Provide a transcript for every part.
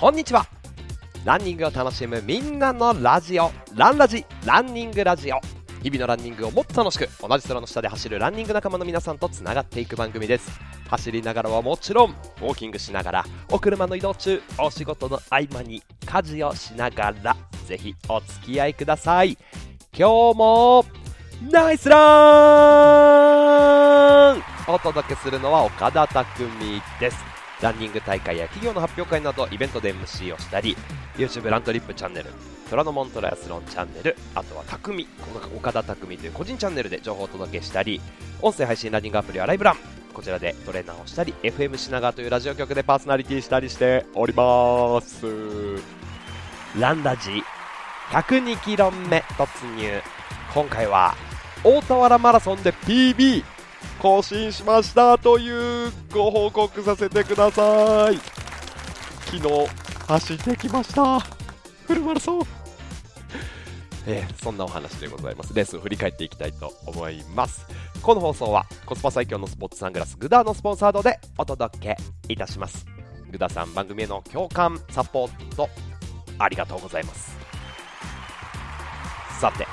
こんにちは。ランニングを楽しむみんなのラジオ。ランラジランニングラジオ。日々のランニングをもっと楽しく同じ空の下で走るランニング仲間の皆さんとつながっていく番組です。走りながらはもちろんウォーキングしながらお車の移動中お仕事の合間に家事をしながらぜひお付き合いください。今日もナイスラン!お届けするのは岡田匠です。ランニング大会や企業の発表会などイベントで MC をしたり YouTube ラントリップチャンネル虎ノ門トライアスロンチャンネルあとは匠この岡田匠という個人チャンネルで情報をお届けしたり音声配信ランニングアプリはライブラン。こちらでトレーナーをしたり FM 品川というラジオ局でパーソナリティしたりしております。ランラジ 102km 目突入。今回は大田原マラソンで PB 更新しましたというご報告させてください。昨日走ってきました。フルマラソン。えー、そんなお話でございますレースを振り返っていきたいと思います。この放送はコスパ最強のスポーツサングラスグダーのスポンサードでお届けいたします。グダさん番組への共感サポートありがとうございます。さて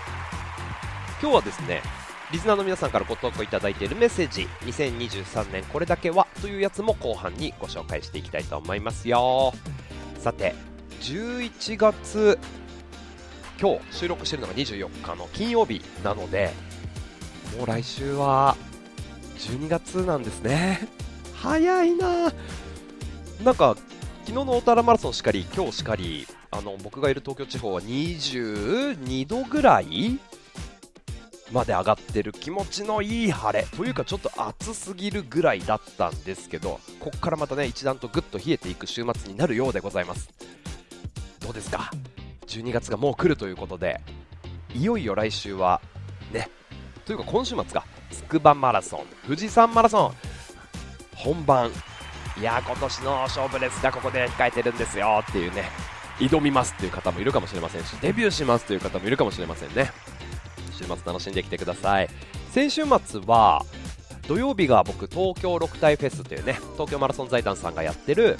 今日はですねリスナーの皆さんからご投稿いただいているメッセージ2023年これだけはというやつも後半にご紹介していきたいと思いますよ。さて11月今日収録しているのが24日の金曜日なのでもう来週は12月なんですね。早いな。なんか昨日の大田原マラソンしかり今日しかりあの僕がいる東京地方は22度ぐらいまで上がってる気持ちのいい晴れ。というかちょっと暑すぎるぐらいだったんですけどここからまたね一段とぐっと冷えていく週末になるようでございます。どうですか？12月がもう来るということでいよいよ来週はねというか今週末か。筑波マラソン富士山マラソン。本番。いや今年の勝負レースがここで控えてるんですよ。っていうね。挑みますっていう方もいるかもしれませんしデビューしますという方もいるかもしれませんね。週末楽しんできてください。先週末は土曜日が僕東京六体フェスというね東京マラソン財団さんがやってる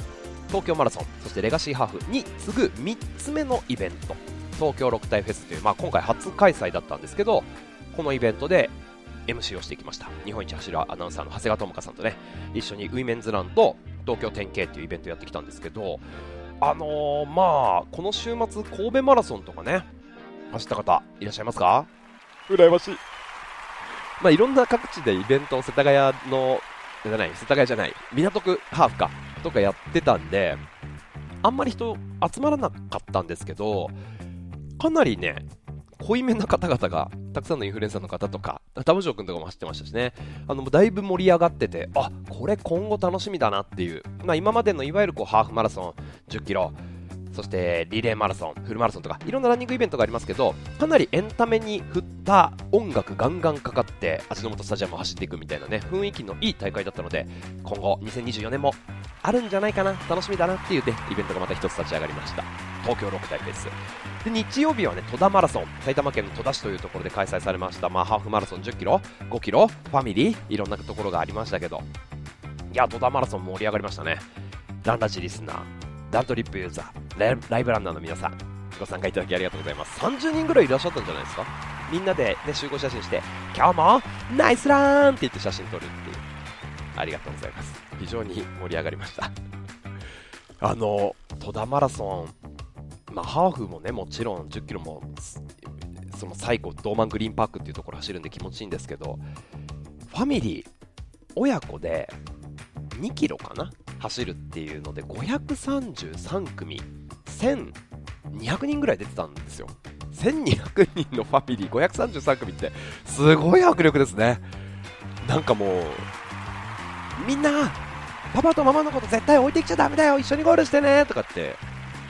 東京マラソンそしてレガシーハーフに次ぐ3つ目のイベント。東京六体フェスという、まあ、今回初開催だったんですけどこのイベントで MC をしてきました。日本一走るアナウンサーの長谷川智香さんとね一緒にウィメンズランと東京 10K というイベントやってきたんですけどあのー、まあこの週末神戸マラソンとかね走った方いらっしゃいますか？羨ましい。まあ、いろんな各地でイベントを世田谷の、じゃない、世田谷じゃない、港区ハーフか、とかやってたんで、あんまり人集まらなかったんですけど、かなりね、濃いめな方々が、たくさんのインフルエンサーの方とか、タムジョー君とかも走ってましたしね、あの、だいぶ盛り上がってて、あ、これ今後楽しみだなっていう、まあ今までのいわゆるこうハーフマラソン10キロ、そしてリレーマラソン、フルマラソンとかいろんなランニングイベントがありますけどかなりエンタメに振った音楽ガンガンかかって味の素スタジアムを走っていくみたいなね雰囲気のいい大会だったので今後2024年もあるんじゃないかな楽しみだなっていうねイベントがまた一つ立ち上がりました。東京6大フェス。で日曜日はね戸田マラソン埼玉県の戸田市というところで開催されました、まあ、ハーフマラソン1 0キロ5キロファミリーいろんなところがありましたけど。いや戸田マラソン盛り上がりましたね。ランラジリスナーラントリップユーザーライブランナーの皆さん、ご参加いただきありがとうございます。30人ぐらいいらっしゃったんじゃないですか？みんなで、ね、集合写真して、今日もナイスランって言って写真撮るっていう。ありがとうございます。非常に盛り上がりました。あの、戸田マラソン、まあ、ハーフもね、もちろん10キロも、その最後、ドーマングリーンパークっていうところ走るんで気持ちいいんですけど、ファミリー、親子で2キロかな？走るっていうので、533組1200人ぐらい出てたんですよ。1200人のファミリー533組ってすごい迫力ですね。なんかもうみんなパパとママのこと絶対置いてきちゃダメだよ一緒にゴールしてねとかって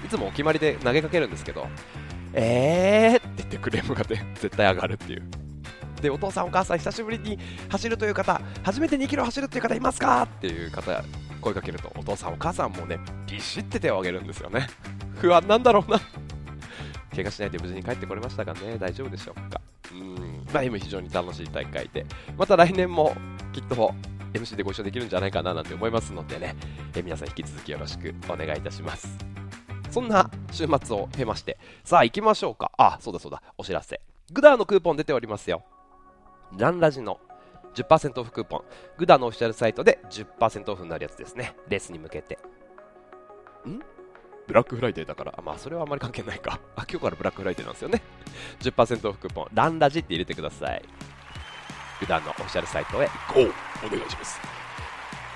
いつもお決まりで投げかけるんですけどえーって言ってクレームが、ね、絶対上がるっていう。でお父さんお母さん久しぶりに走るという方初めて2キロ走るっていう方いますかっていう方声かけるとお父さんお母さんもねビシって手を挙げるんですよね。不安なんだろうな。怪我しないで無事に帰ってこれましたかね。大丈夫でしょうか。うん。まあ今非常に楽しい大会で。また来年もきっと MC でご一緒できるんじゃないかななんて思いますのでね、え皆さん引き続きよろしくお願いいたします。そんな週末を経まして、さあ行きましょうか。あ、そうだそうだ、お知らせ。グダーのクーポン出ておりますよ。ランラジの10%オフクーポン。goodr のオフィシャルサイトで10%オフになるやつですね。レースに向けて。ん？ブラックフライデーだから、あまあそれはあんまり関係ないか。あ、今日からブラックフライデーなんですよね。10%オフクーポン、ランラジって入れてください。普段のオフィシャルサイトへゴーお願いします。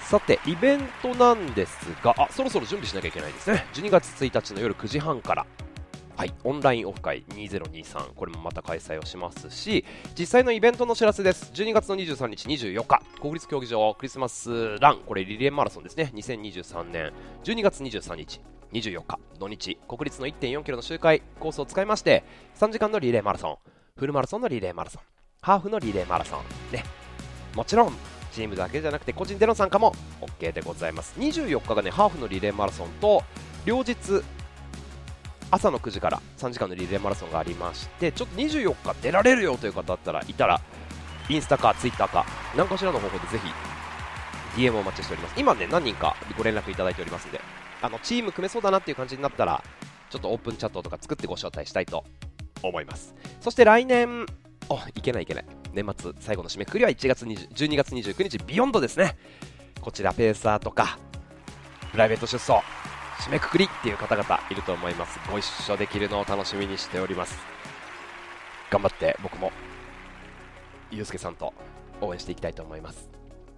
さて、イベントなんですが、あ、そろそろ準備しなきゃいけないですね。12月1日の夜9時半から、はい、オンラインオフ会2023、これもまた開催をしますし、実際のイベントの知らせです。12月の23日、24日、国立競技場クリスマスラン、これリレーマラソンですね。2023年。12月23日、24日。土日。国立の 1.4km の周回コースを使いまして3時間のリレーマラソン。フルマラソンのリレーマラソン。ハーフのリレーマラソン。ね。もちろんチームだけじゃなくて個人での参加も OK でございます。24日がねハーフのリレーマラソンと両日朝の9時から3時間のリレーマラソンがありましてちょっと24日出られるよという方だったらいたらインスタかツイッターか何かしらの方法でぜひ DM をお待ちしております。今ね何人かご連絡いただいておりますのであのチーム組めそうだなっていう感じになったらちょっとオープンチャットとか作ってご招待したいと思います。そして来年おいけないいけない。年末最後の締めくくりは1月20 12月29日ビヨンドですね。こちらペーサーとかプライベート出走。締めくくりっていう方々いると思います。ご一緒できるのを楽しみにしております。頑張って僕もゆうすけさんと応援していきたいと思います。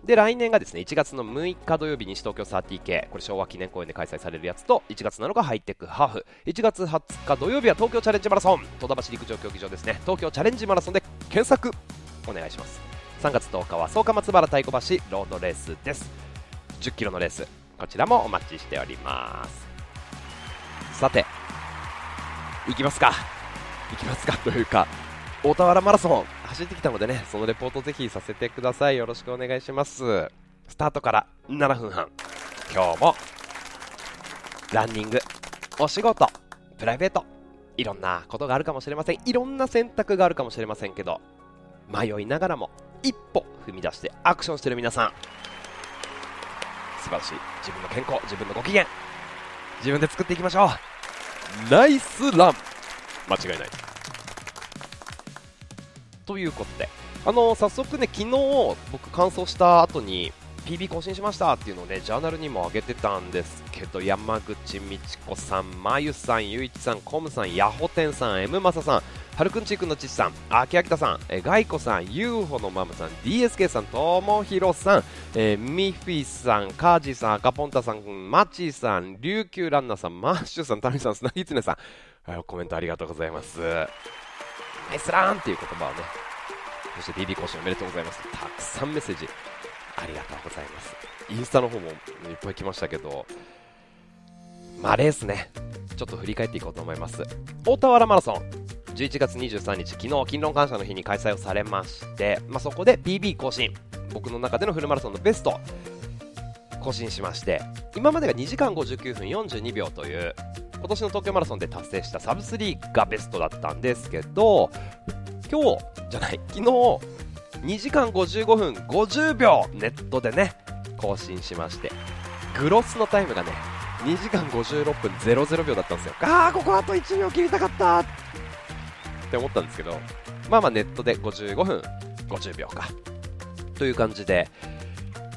で、来年がですね、1月の6日土曜日、西東京 30K、これ昭和記念公園で開催されるやつと、1月7日ハイテクハーフ、1月20日土曜日は東京チャレンジマラソン、戸田橋陸上競技場ですね、東京チャレンジマラソンで検索。お願いします。3月10日は草加松原太鼓橋ロードレースです。10キロのレース、こちらもお待ちしております。さて、行きますか。行きますか というか、大田原マラソン。走ってきたのでねそのレポートぜひさせてください。よろしくお願いします。スタートから7分半。今日もランニングお仕事プライベートいろんなことがあるかもしれません。いろんな選択があるかもしれませんけど迷いながらも一歩踏み出してアクションしてる皆さん。晴らしい。自分の健康自分のご機嫌。自分で作っていきましょう。ナイスラン。間違いない。ということで、あの、早速ね、昨日僕、完走した後に PB 更新しましたっていうのをね、ジャーナルにも上げてたんですけど、山口美智子さん、まゆさん、ゆいちさん、コムさん、ヤホテンさん、M マサさん、はるくんちくんのちさん、あきあきさん、えガイコさん、UFO のマムさん、DSK さん、ともひろさん、えー、ミフィさん、カージさん、赤ポンタさん、マチさん、琉球ランナーさん、マッシュさん、タミさん、スナギツネさん、コメントありがとうございます。ナイスランっていう言葉をね、そして DB 更新おめでとうございます。たくさんメッセージありがとうございます。インスタの方もいっぱい来ましたけど、まあレースね、ちょっと振り返っていこうと思います。大田原マラソン、11月23日、昨日、勤労感謝の日に開催をされまして、まあ、そこで PB 更新、僕の中でのフルマラソンのベスト、更新しまして、今までが2時間59分42秒という、今年の東京マラソンで達成したサブ3がベストだったんですけど今日じゃない昨日2時間55分50秒ネットでね更新しましてグロスのタイムがね2時間56分00秒だったんですよ。ああここあと1秒切りたかった。って思ったんですけどまあまあネットで55分50秒かという感じで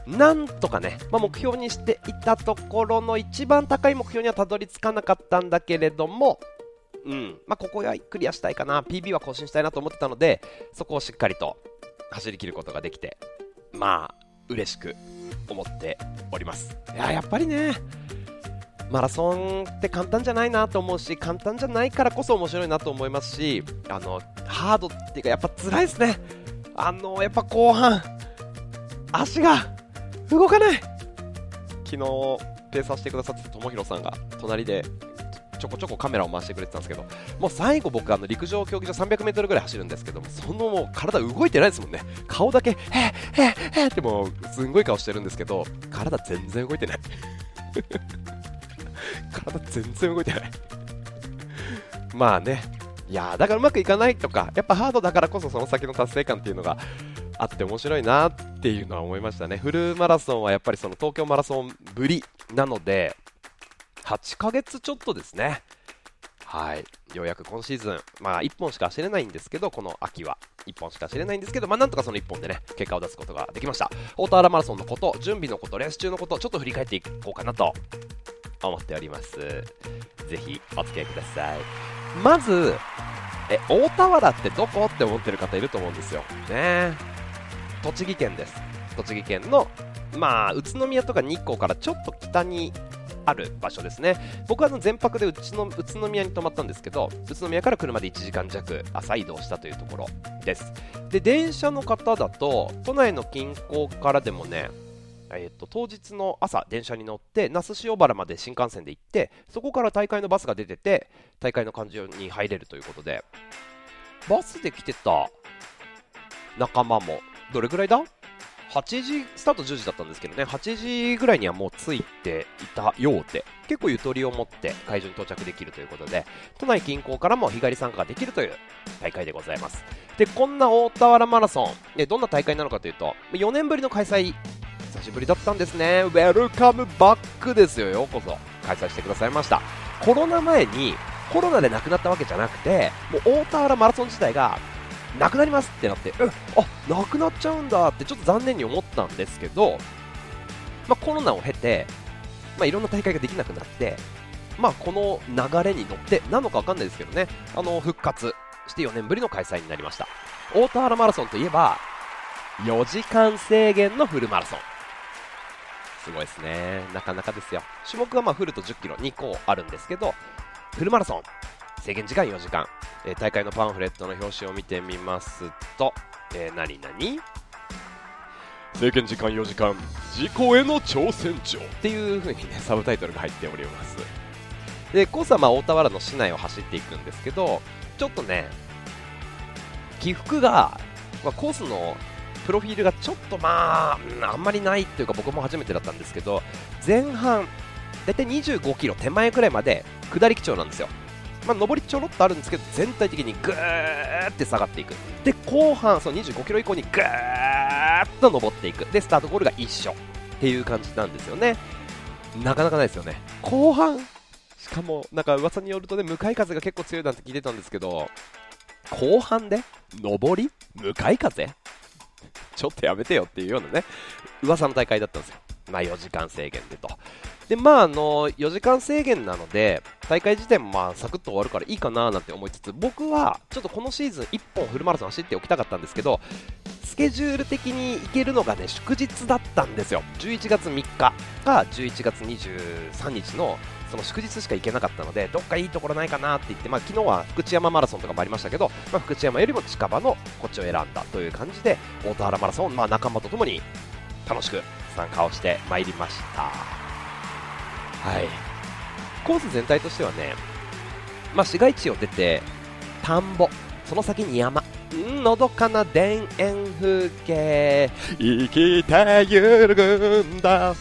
なんとかね、まあ、目標にしていたところの一番高い目標にはたどり着かなかったんだけれども、うんまあ、ここはクリアしたいかな、PB は更新したいなと思ってたので、そこをしっかりと走り切ることができて、まあ、嬉しく思っております。いや、やっぱりね、マラソンって簡単じゃないなと思うし、簡単じゃないからこそ面白いなと思いますし、あの、ハードっていうか、やっぱ辛いですね。あの、やっぱ後半、足が動かない。昨日ペーサーしてくださってた友弘さんが隣でちょこちょこカメラを回してくれてたんですけどもう最後僕あの陸上競技場 300m ぐらい走るんですけどもそのもう体動いてないですもんね。顔だけへえへえへってもうすんごい顔してるんですけど体全然動いてない。体全然動いてないまあねいやだからうまくいかないとかやっぱハードだからこそその先の達成感っていうのがあって面白いなっていうのは思いましたねフルマラソンはやっぱりその東京マラソンぶりなので8ヶ月ちょっとですね。はい。ようやく今シーズン、まあ1本しか走れないんですけど、この秋は1本しか走れないんですけど、まあなんとかその1本でね、結果を出すことができました。大田原マラソンのこと、準備のこと、レース中のこと、ちょっと振り返っていこうかなと思っております。ぜひお付き合いください。まず、え、大田原ってどこって思ってる方いると思うんですよ。ね栃木県です。栃木県の、まあ、宇都宮とか日光からちょっと北にある場所ですね僕はあの全泊でうちの宇都宮に泊まったんですけど宇都宮から車で1時間弱朝移動したというところですで電車の方だと都内の近郊からでもねえーと、当日の朝、電車に乗って那須塩原まで新幹線で行ってそこから大会のバスが出てて大会の会場に入れるということでバスで来てた仲間もどれぐらいだ？8時、スタート10時だったんですけどね、8時ぐらいにはもう着いていたようで、結構ゆとりを持って会場に到着できるということで、都内近郊からも日帰り参加ができるという大会でございます。で、こんな大田原マラソン、でどんな大会なのかというと、4年ぶりの開催、久しぶりだったんですね。ウェルカムバックですよ、ようこそ。開催してくださいました。コロナ前に、コロナで亡くなったわけじゃなくて、もう大田原マラソン自体がなくなりますってなって、えあなくなっちゃうんだってちょっと残念に思ったんですけど、まあ、コロナを経て、まあ、いろんな大会ができなくなって、まあ、この流れに乗ってなのか分かんないですけどねあの復活して4年ぶりの開催になりました大田原マラソンといえば4時間制限のフルマラソンすごいですね。なかなかですよ。種目はまあフルと1 0キロ2個あるんですけどフルマラソン制限時間4時間、えー、大会のパンフレットの表紙を見てみますと、えー、何々？制限時間4時間事故への挑戦状。っていう風にねサブタイトルが入っております。でコースはまあ大田原の市内を走っていくんですけどちょっとね起伏が、まあ、コースのプロフィールがちょっとまああんまりないっていうか僕も初めてだったんですけど前半大体25キロ手前くらいまで下り基調なんですよ。まあ、上りちょろっとあるんですけど全体的にぐーって下がっていく。で後半その25キロ以降にぐーっと上っていく。でスタートゴールが一緒。っていう感じなんですよね。なかなかないですよね。後半しかもなんか噂によるとね向かい風が結構強いなんて聞いてたんですけど後半で上り向かい風？ちょっとやめてよっていうようなね噂の大会だったんですよまあ4時間制限でとで、まあ、あの、4時間制限なので、大会自体もまあ、サクッと終わるからいいかななんて思いつつ、僕は、ちょっとこのシーズン1本フルマラソン走っておきたかったんですけど、スケジュール的に行けるのがね、祝日だったんですよ。11月3日か11月23日の、その祝日しか行けなかったので、どっかいいところないかなって言って、まあ、昨日は福知山マラソンとかもありましたけど、まあ、福知山よりも近場のこっちを選んだという感じで、大田原マラソン、まあ、仲間とともに楽しく参加をしてまいりました。はい。コース全体としてはね、まあ、市街地を出て田んぼその先に山のどかな田園風景。生きてゆるんだ。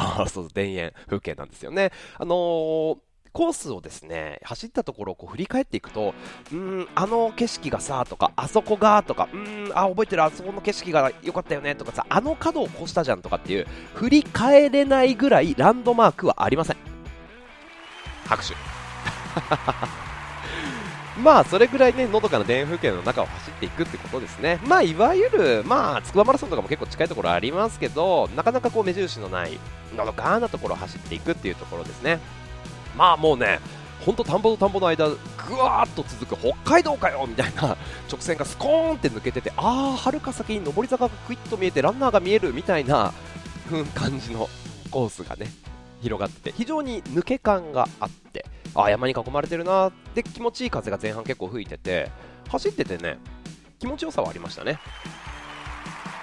ああそう田園風景なんですよねあのーコースをですね走ったところをこう振り返っていくと、うん、あの景色がさとか、あそこがとか、うん、あ、覚えてる、あそこの景色が良かったよねとかさ、あの角を越したじゃんとかっていう、振り返れないぐらいランドマークはありません。拍手。まあ、それぐらいね、のどかな田園風景の中を走っていくってことですね。まあ、いわゆる、まあ、筑波マラソンとかも結構近いところありますけど、なかなかこう目印のない、のどかなところを走っていくっていうところですね。まあもうね、本当田んぼと田んぼの間、ぐわーっと続く北海道かよみたいな 直線がスコーンって抜けてて、ああ、はるか先に上り坂がクイッと見えて、ランナーが見えるみたいな感じのコースがね、広がってて、非常に抜け感があって、あ、山に囲まれてるなで気持ちいい風が前半結構吹いてて、走っててね、気持ちよさはありましたね。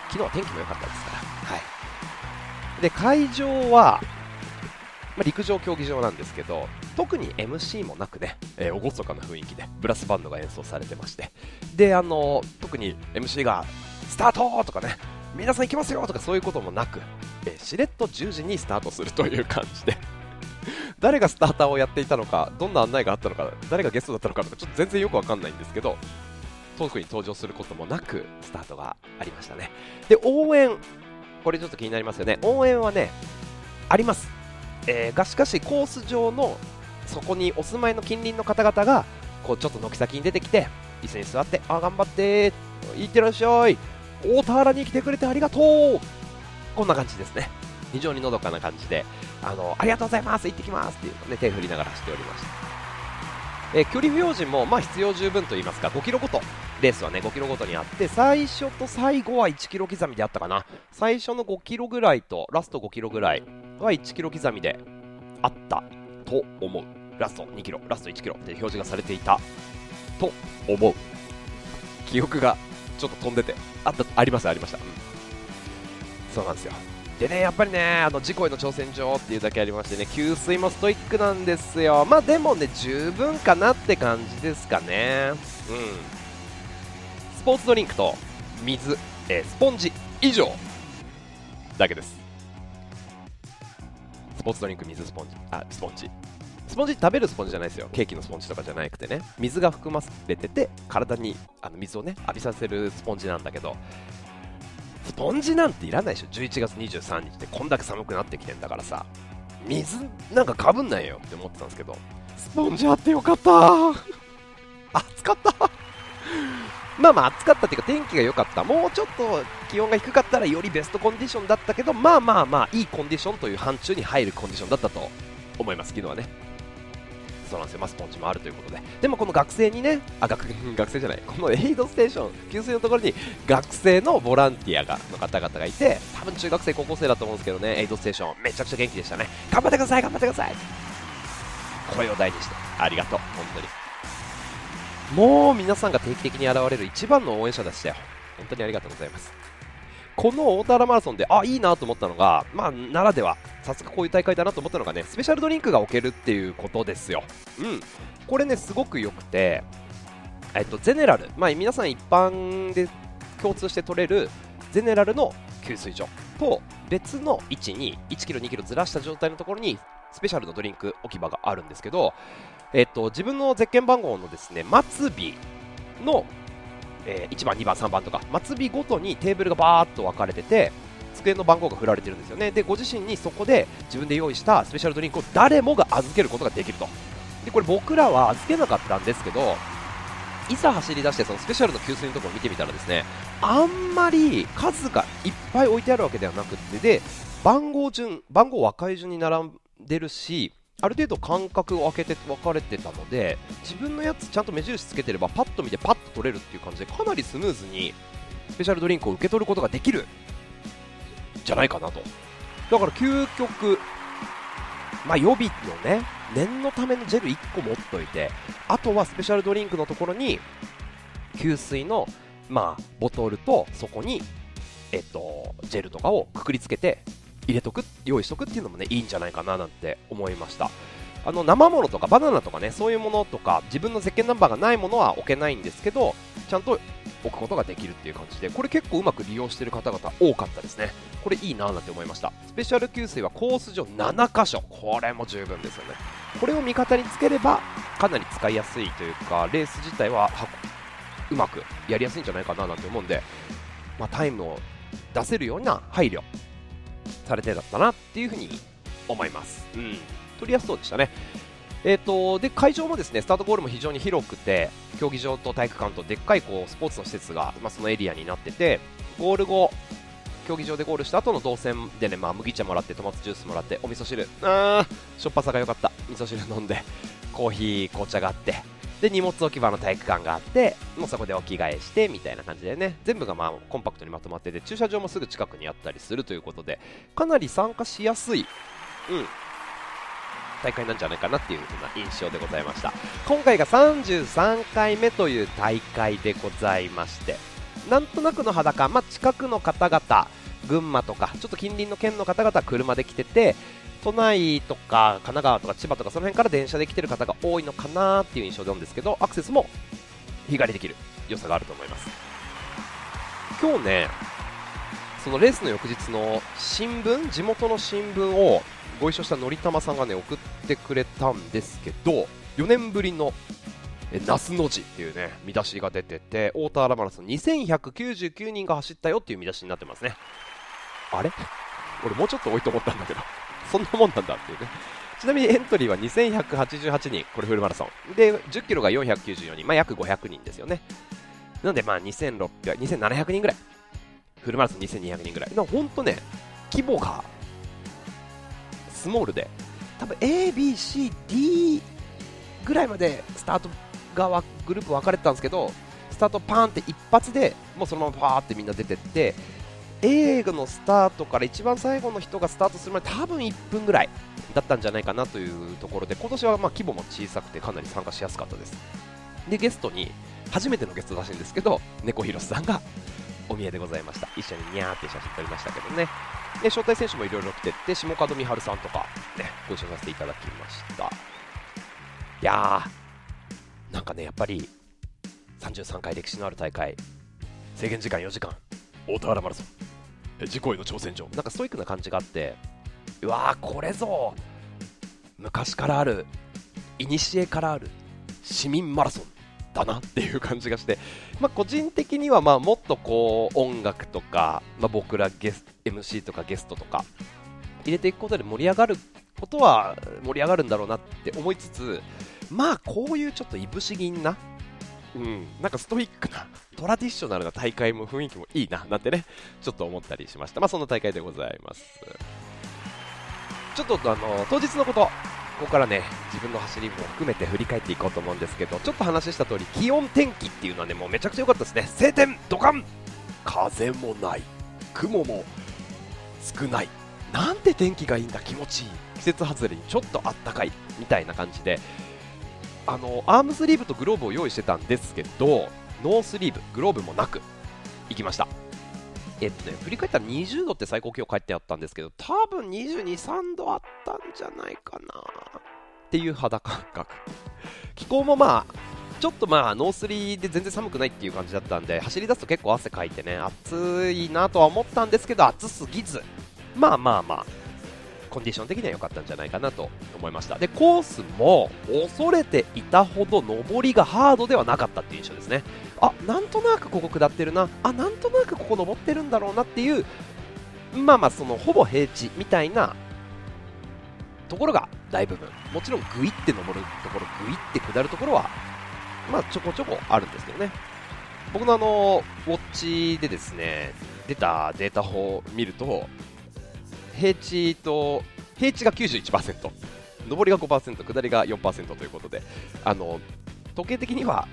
昨日は天気も良かったですから。はい。で、会場は、ま、陸上競技場なんですけど特に MC もなくね、えー、厳かな雰囲気でブラスバンドが演奏されてましてであの特に MC がスタートとかね皆さん行きますよとかそういうこともなく、えー、しれっと10時にスタートするという感じで誰がスターターをやっていたのかどんな案内があったのか誰がゲストだったのかとかちょっと全然よくわかんないんですけどトークに登場することもなくスタートがありましたね。で応援これちょっと気になりますよね。応援はねあります。えーがしかしコース上のそこにお住まいの近隣の方々がこうちょっと軒先に出てきて椅子に座ってあ頑張っていってらっしゃい。大田原に来てくれてありがとう。こんな感じですね。非常にのどかな感じであのありがとうございます行ってきますっていうのをね手振りながらしておりました。えー距離不要時もまあ必要十分と言いますか5キロごとレースはね5キロごとにあって最初と最後は1キロ刻みであったかな。最初の5キロぐらいとラスト5キロぐらいは1キロ刻みであったと思う。ラスト2キロラスト1キロって表示がされていたと思う。記憶がちょっと飛んでてあったありましたありました、うん。そうなんですよ。でねやっぱりねあの事故への挑戦状っていうだけありましてね給水もストイックなんですよ。まあでもね十分かなって感じですかね。うん。スポーツドリンクと水、えースポンジ以上だけです。スポーツドリンク水スポンジ。あスポンジ。スポンジ食べるスポンジじゃないですよ。ケーキのスポンジとかじゃなくてね。水が含まれてて体にあの水をね浴びさせるスポンジなんだけど。スポンジなんていらないでしょ。11月23日ってこんだけ寒くなってきてんだからさ。水なんかかぶんないよ。って思ってたんですけど。スポンジあってよかった。暑かった。まあまあ暑かったっていうか天気が良かった。もうちょっと気温が低かったらよりベストコンディションだったけどまあまあまあいいコンディションという範疇に入るコンディションだったと思います昨日はね。そうなんですよ、まあ、スポンジもあるということで。でもこの学生にねあ学 学生じゃない。このエイドステーション給水のところに学生のボランティアがの方々がいて多分中学生高校生だと思うんですけどね。エイドステーションめちゃくちゃ元気でしたね。頑張ってください頑張ってください。声を大にしてありがとう本当に。もう皆さんが定期的に現れる一番の応援者でしたよ。本当にありがとうございます。この大田原マラソンであいいなと思ったのが、まあ、ならではさすがこういう大会だなと思ったのがねスペシャルドリンクが置けるっていうことですよ、うん、これねすごく良くて、えっと、ゼネラル、まあ、皆さん一般で共通して取れるゼネラルの給水所と別の位置に1キロ2キロずらした状態のところにスペシャルのドリンク置き場があるんですけど、えっと、自分のゼッケン番号のですね末尾のえー1番、2番、3番とか末尾ごとにテーブルがバーっと分かれてて机の番号が振られてるんですよね。でご自身にそこで自分で用意したスペシャルドリンクを誰もが預けることができると。でこれ僕らは預けなかったんですけどいざ走り出してそのスペシャルの給水のところを見てみたらですねあんまり数がいっぱい置いてあるわけではなくてで番号順番号若い順に並んでるしある程度間隔を空けて分かれてたので自分のやつちゃんと目印つけてればパッと見てパッと取れるっていう感じでかなりスムーズにスペシャルドリンクを受け取ることができるじゃないかなと。だから究極まあ予備のね念のためのジェル1個持っといてあとはスペシャルドリンクのところに給水のまあボトルとそこにえっとジェルとかをくくりつけて入れとく用意しとくっていうのもねいいんじゃないかななんて思いました。あの生ものとかバナナとかねそういうものとか自分の石鹸ナンバーがないものは置けないんですけどちゃんと置くことができるっていう感じでこれ結構うまく利用してる方々多かったですね。これいいななんて思いました。スペシャル給水はコース上7箇所。これも十分ですよね。これを味方につければかなり使いやすいというかレース自体ははうまくやりやすいんじゃないかななんて思うんで、まあ、タイムを出せるような配慮されてだったなっていうふうに思います。うん、取りやすそうでしたね。えー、とで会場もですねスタートゴールも非常に広くて競技場と体育館とでっかいこうスポーツの施設が、まあ、そのエリアになっててゴール後競技場でゴールした後の動線でね、まあ、麦茶もらってトマトジュースもらってお味噌汁あーしょっぱさが良かった味噌汁飲んでコーヒー紅茶があってで荷物置き場の体育館があってもうそこでお着替えしてみたいな感じでね。全部がまあコンパクトにまとまってて駐車場もすぐ近くにあったりするということでかなり参加しやすい、うん、大会なんじゃないかなっていう風な印象でございました。今回が33回目という大会でございましてなんとなくの裸、まあ、近くの方々群馬とかちょっと近隣の県の方々は車で来てて都内とか神奈川とか千葉とかその辺から電車で来てる方が多いのかなっていう印象なんですけどアクセスも日帰りできる良さがあると思います。今日ねそのレースの翌日の新聞地元の新聞をご一緒したのりたまさんがね送ってくれたんですけど4年ぶりの那須の字っていうね見出しが出てて大田原マラソン2199人が走ったよっていう見出しになってますね。あれ？俺もうちょっと多いと思ったんだけど。そんなもんなんだっていうね。ちなみにエントリーは2188人、これフルマラソン。で、10キロが494人、まあ、約500人ですよね。なので、まあ、2600、2700人ぐらい。フルマラソン2200人ぐらい。本当ね、規模がスモールで、多分 A、B、C、D ぐらいまでスタートがグループ分かれてたんですけど、スタートパーンって一発でもうそのままパーってみんな出てって、映画のスタートから一番最後の人がスタートするまで多分1分ぐらいだったんじゃないかなというところで今年はま規模も小さくてかなり参加しやすかったです。でゲストに初めてのゲストらしいんですけど猫ひろしさんがお見えでございました。一緒にニャーって写真撮りましたけどね。で招待選手もいろいろ来てって下門美晴さんとか、ね、ご一緒させていただきました。いやーなんかねやっぱり33回歴史のある大会制限時間4時間。大田原マラソン。自己への挑戦状。なんかストイックな感じがあってうわーこれぞ。昔からある古からある市民マラソンだなっていう感じがして、まあ、個人的にはまあもっとこう音楽とか、まあ、僕らゲス MC とかゲストとか入れていくことで盛り上がることは盛り上がるんだろうなって思いつつまあこういうちょっといぶし銀なうん、なんかストイックなトラディショナルな大会も雰囲気もいいななんてねちょっと思ったりしました。まあそんな大会でございます。ちょっとあの当日のことここからね自分の走りも含めて振り返っていこうと思うんですけどちょっと話した通り気温天気っていうのはねもうめちゃくちゃ良かったですね。晴天ドカン。風もない。雲も少ない。なんて天気がいいんだ気持ちいい。季節外れにちょっとあったかい。みたいな感じであのアームスリーブとグローブを用意してたんですけどノースリーブグローブもなく行きました。えっとね振り返ったら20度って最高気温書いてあったんですけど多分22、3度あったんじゃないかなっていう肌感覚。気候もまあちょっとまあノースリーで全然寒くないっていう感じだったんで走り出すと結構汗かいてね暑いなとは思ったんですけど暑すぎず。まあまあまあ。コンディション的には良かったんじゃないかなと思いました。でコースも恐れていたほど上りがハードではなかったっていう印象ですね。あなんとなくここ下ってるな。あなんとなくここ登ってるんだろうなっていう。まあまあそのほぼ平地みたいなところが大部分。もちろんグイって登るところグイって下るところはまあちょこちょこあるんですけどね。僕のあのウォッチでですね出たデータを見ると平地と平地が91%上りが5%下りが4%ということであの時計的には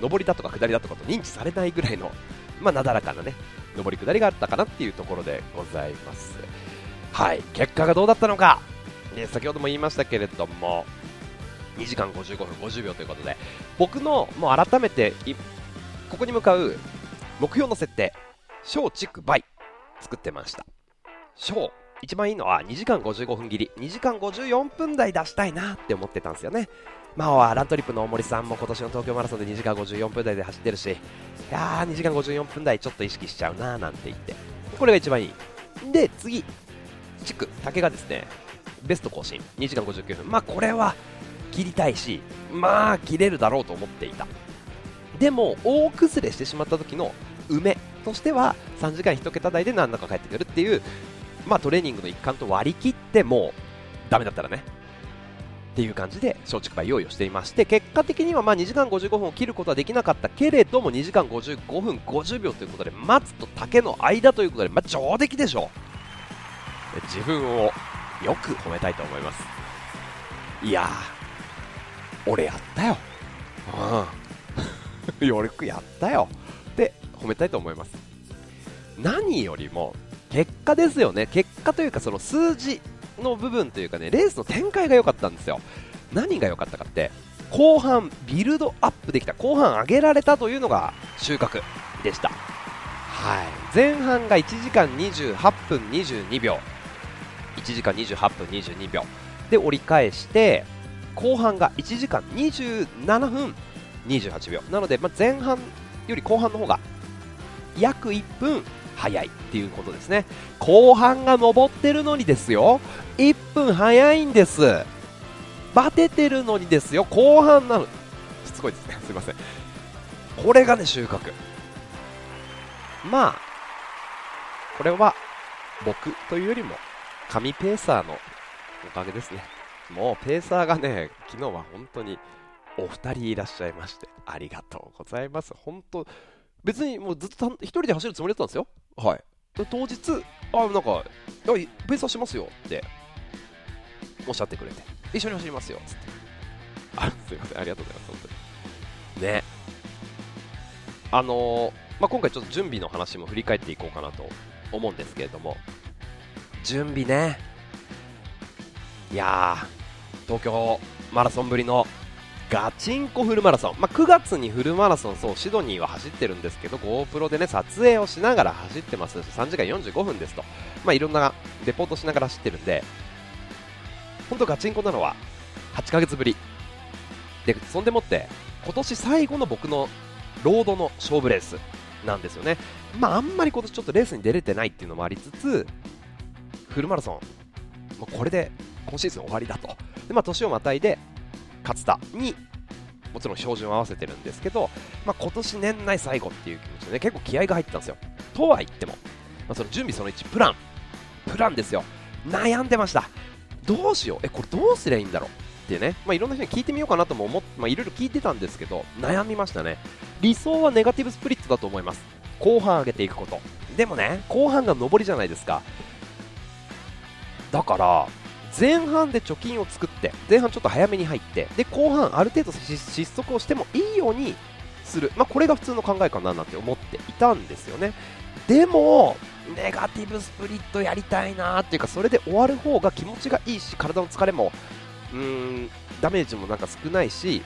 上りだとか下りだとかと認知されないぐらいの、まあ、なだらかなね上り下りがあったかなっていうところでございます。はい結果がどうだったのか、ね、先ほども言いましたけれども2時間55分50秒ということで僕のもう改めてここに向かう目標の設定小畜倍作ってました。小一番いいのは2時間55分切り。2時間54分台出したいなって思ってたんですよね。まあ、ラントリップの大森さんも今年の東京マラソンで2時間54分台で走ってるし。いやー2時間54分台ちょっと意識しちゃうなーなんて言って。これが一番いい。で次。地区。竹がですねベスト更新。2時間59分。まあこれは切りたいしまあ切れるだろうと思っていた。でも大崩れしてしまった時の梅としては3時間1桁台で何らか帰ってくるっていうまあ、トレーニングの一環と割り切ってもうダメだったらね。っていう感じで松竹梅用意をしていまして結果的にはまあ2時間55分を切ることはできなかったけれども2時間55分50秒ということで松と竹の間ということで、まあ、上出来でしょう。自分をよく褒めたいと思います。いや俺やったよ。うん。よくやったよ。って褒めたいと思います。何よりも結果ですよね、結果というかその数字の部分というかね、レースの展開が良かったんですよ。何が良かったかって、後半ビルドアップできた、後半上げられたというのが収穫でした。はい、前半が1時間28分22秒、1時間28分22秒。で折り返して、後半が1時間27分28秒。なので、まあ、前半より後半の方が約1分早いっていうことですね。後半が上ってるのにですよ。1分早いんです。バテてるのにですよ。後半なの。しつこいですね。すいません。これがね収穫。まあこれは僕というよりも神ペーサーのおかげですね。もうペーサーがね、昨日は本当にお二人いらっしゃいまして、ありがとうございます。本当、別にもうずっと一人で走るつもりだったんですよ。はい。当日、あ、なんか、ペーサーしますよっておっしゃってくれて、一緒に走りますよっつって。あ、すいません、ありがとうございます、本当に。ね。あのー、まあ、今回ちょっと準備の話も振り返っていこうかなと思うんですけれども、準備ね。いやー、東京マラソンぶりのガチンコフルマラソン、まあ、9月にフルマラソン、そうシドニーは走ってるんですけど GoPro でね撮影をしながら走ってます。3時間45分ですと、まあ、いろんなレポートしながら走ってるんで本当ガチンコなのは8ヶ月ぶり。でそんでもって今年最後の僕のロードの勝負レースなんですよね、まあ、あんまり今年ちょっとレースに出れてないっていうのもありつつフルマラソン、もうこれで今シーズン終わりだと。で、まあ、年をまたいで勝田にもちろん標準を合わせてるんですけど、まあ、今年年内最後っていう気持ちでね結構気合が入ってたんですよ。とは言っても、まあ、その準備その1プラン。プランですよ。悩んでました。どうしよう。えこれどうすりゃいいんだろう。ってね、まあ、いろんな人に聞いてみようかなとも思って、まあ、いろいろ聞いてたんですけど悩みましたね。理想はネガティブスプリットだと思います。後半上げていくこと。でもね後半が上りじゃないですか。だから前半で貯金を作って前半ちょっと早めに入ってで後半ある程度失速をしてもいいようにする、まあ、これが普通の考えかななんて思っていたんですよね。でもネガティブスプリットやりたいなっていうかそれで終わる方が気持ちがいいし体の疲れもうーんダメージもなんか少ないし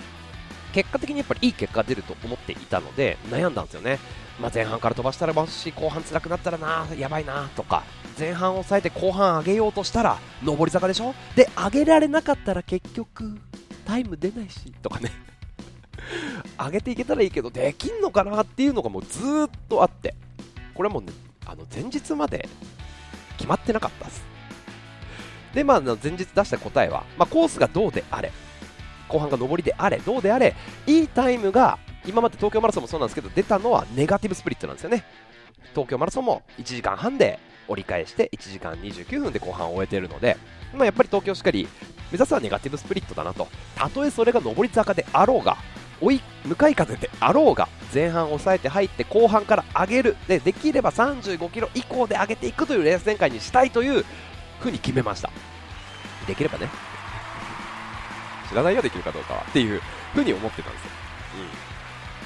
結果的にやっぱりいい結果が出ると思っていたので悩んだんですよね、まあ、前半から飛ばしたらもし後半辛くなったらなやばいなとか。前半抑えて後半上げようとしたら上り坂でしょ？で上げられなかったら結局タイム出ないしとかね。上げていけたらいいけどできんのかなっていうのがもうずっとあって。これはもうねあの前日まで決まってなかったです。でまあ前日出した答えは、まあ、コースがどうであれ。後半が上りであれどうであれいいタイムが今まで東京マラソンもそうなんですけど出たのはネガティブスプリットなんですよね。東京マラソンも1時間半で折り返して1時間29分で後半を終えているので、まあ、やっぱり東京しっかり目指すはネガティブスプリットだなと。たとえそれが上り坂であろうが追い向かい風であろうが前半抑えて入って後半から上げる。でできれば35キロ以降で上げていくというレース展開にしたいというふうに決めました。できればね。知らないよできるかどうかはっていうふうに思ってたんですよ、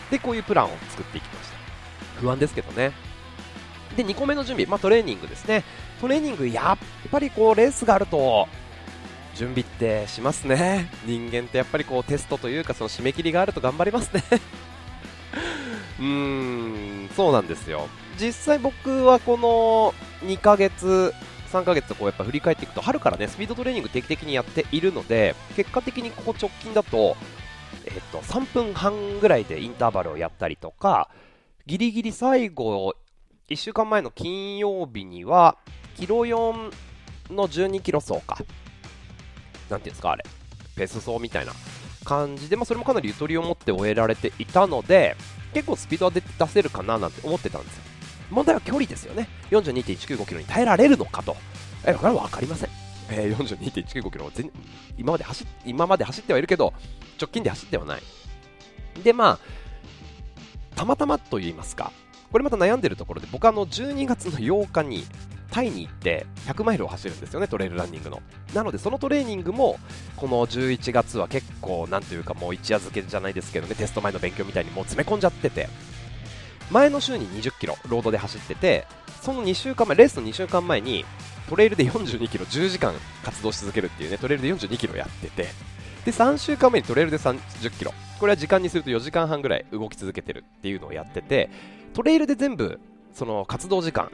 うん、でこういうプランを作っていきました。不安ですけどね。で2個目の準備、まあ、トレーニングですね。トレーニングやっぱりこうレースがあると準備ってしますね。人間ってやっぱりこうテストというかその締め切りがあると頑張りますね。うーんそうなんですよ。実際僕はこの2ヶ月3ヶ月とこうやっぱ振り返っていくと春からねスピードトレーニング定期的にやっているので結果的にここ直近だと,、えっと3分半ぐらいでインターバルをやったりとかギリギリ最後1週間前の金曜日には、キロ4の12キロ走か。なんていうんですか、あれ。ペース走みたいな感じで、まあ、それもかなりゆとりを持って終えられていたので、結構スピードは出せるかななんて思ってたんですよ。問題は距離ですよね。42.195キロに耐えられるのかと。え、これは分かりません。えー、42.195キロ全今まで走今まで走ってはいるけど、直近で走ってはない。で、まあ、たまたまと言いますか、これまた悩んでるところで僕あの12月の8日にタイに行って100マイルを走るんですよねトレイルランニングのなのでそのトレーニングもこの11月は結構なんというかもう一夜漬けじゃないですけどねテスト前の勉強みたいにもう詰め込んじゃってて前の週に20キロロードで走っててその2週間前レースの2週間前にトレイルで42キロ10時間活動し続けるっていうねトレイルで42キロやっててで3週間目にトレイルで30キロこれは時間にすると4時間半ぐらい動き続けてるっていうのをやっててトレイルで全部その活動時間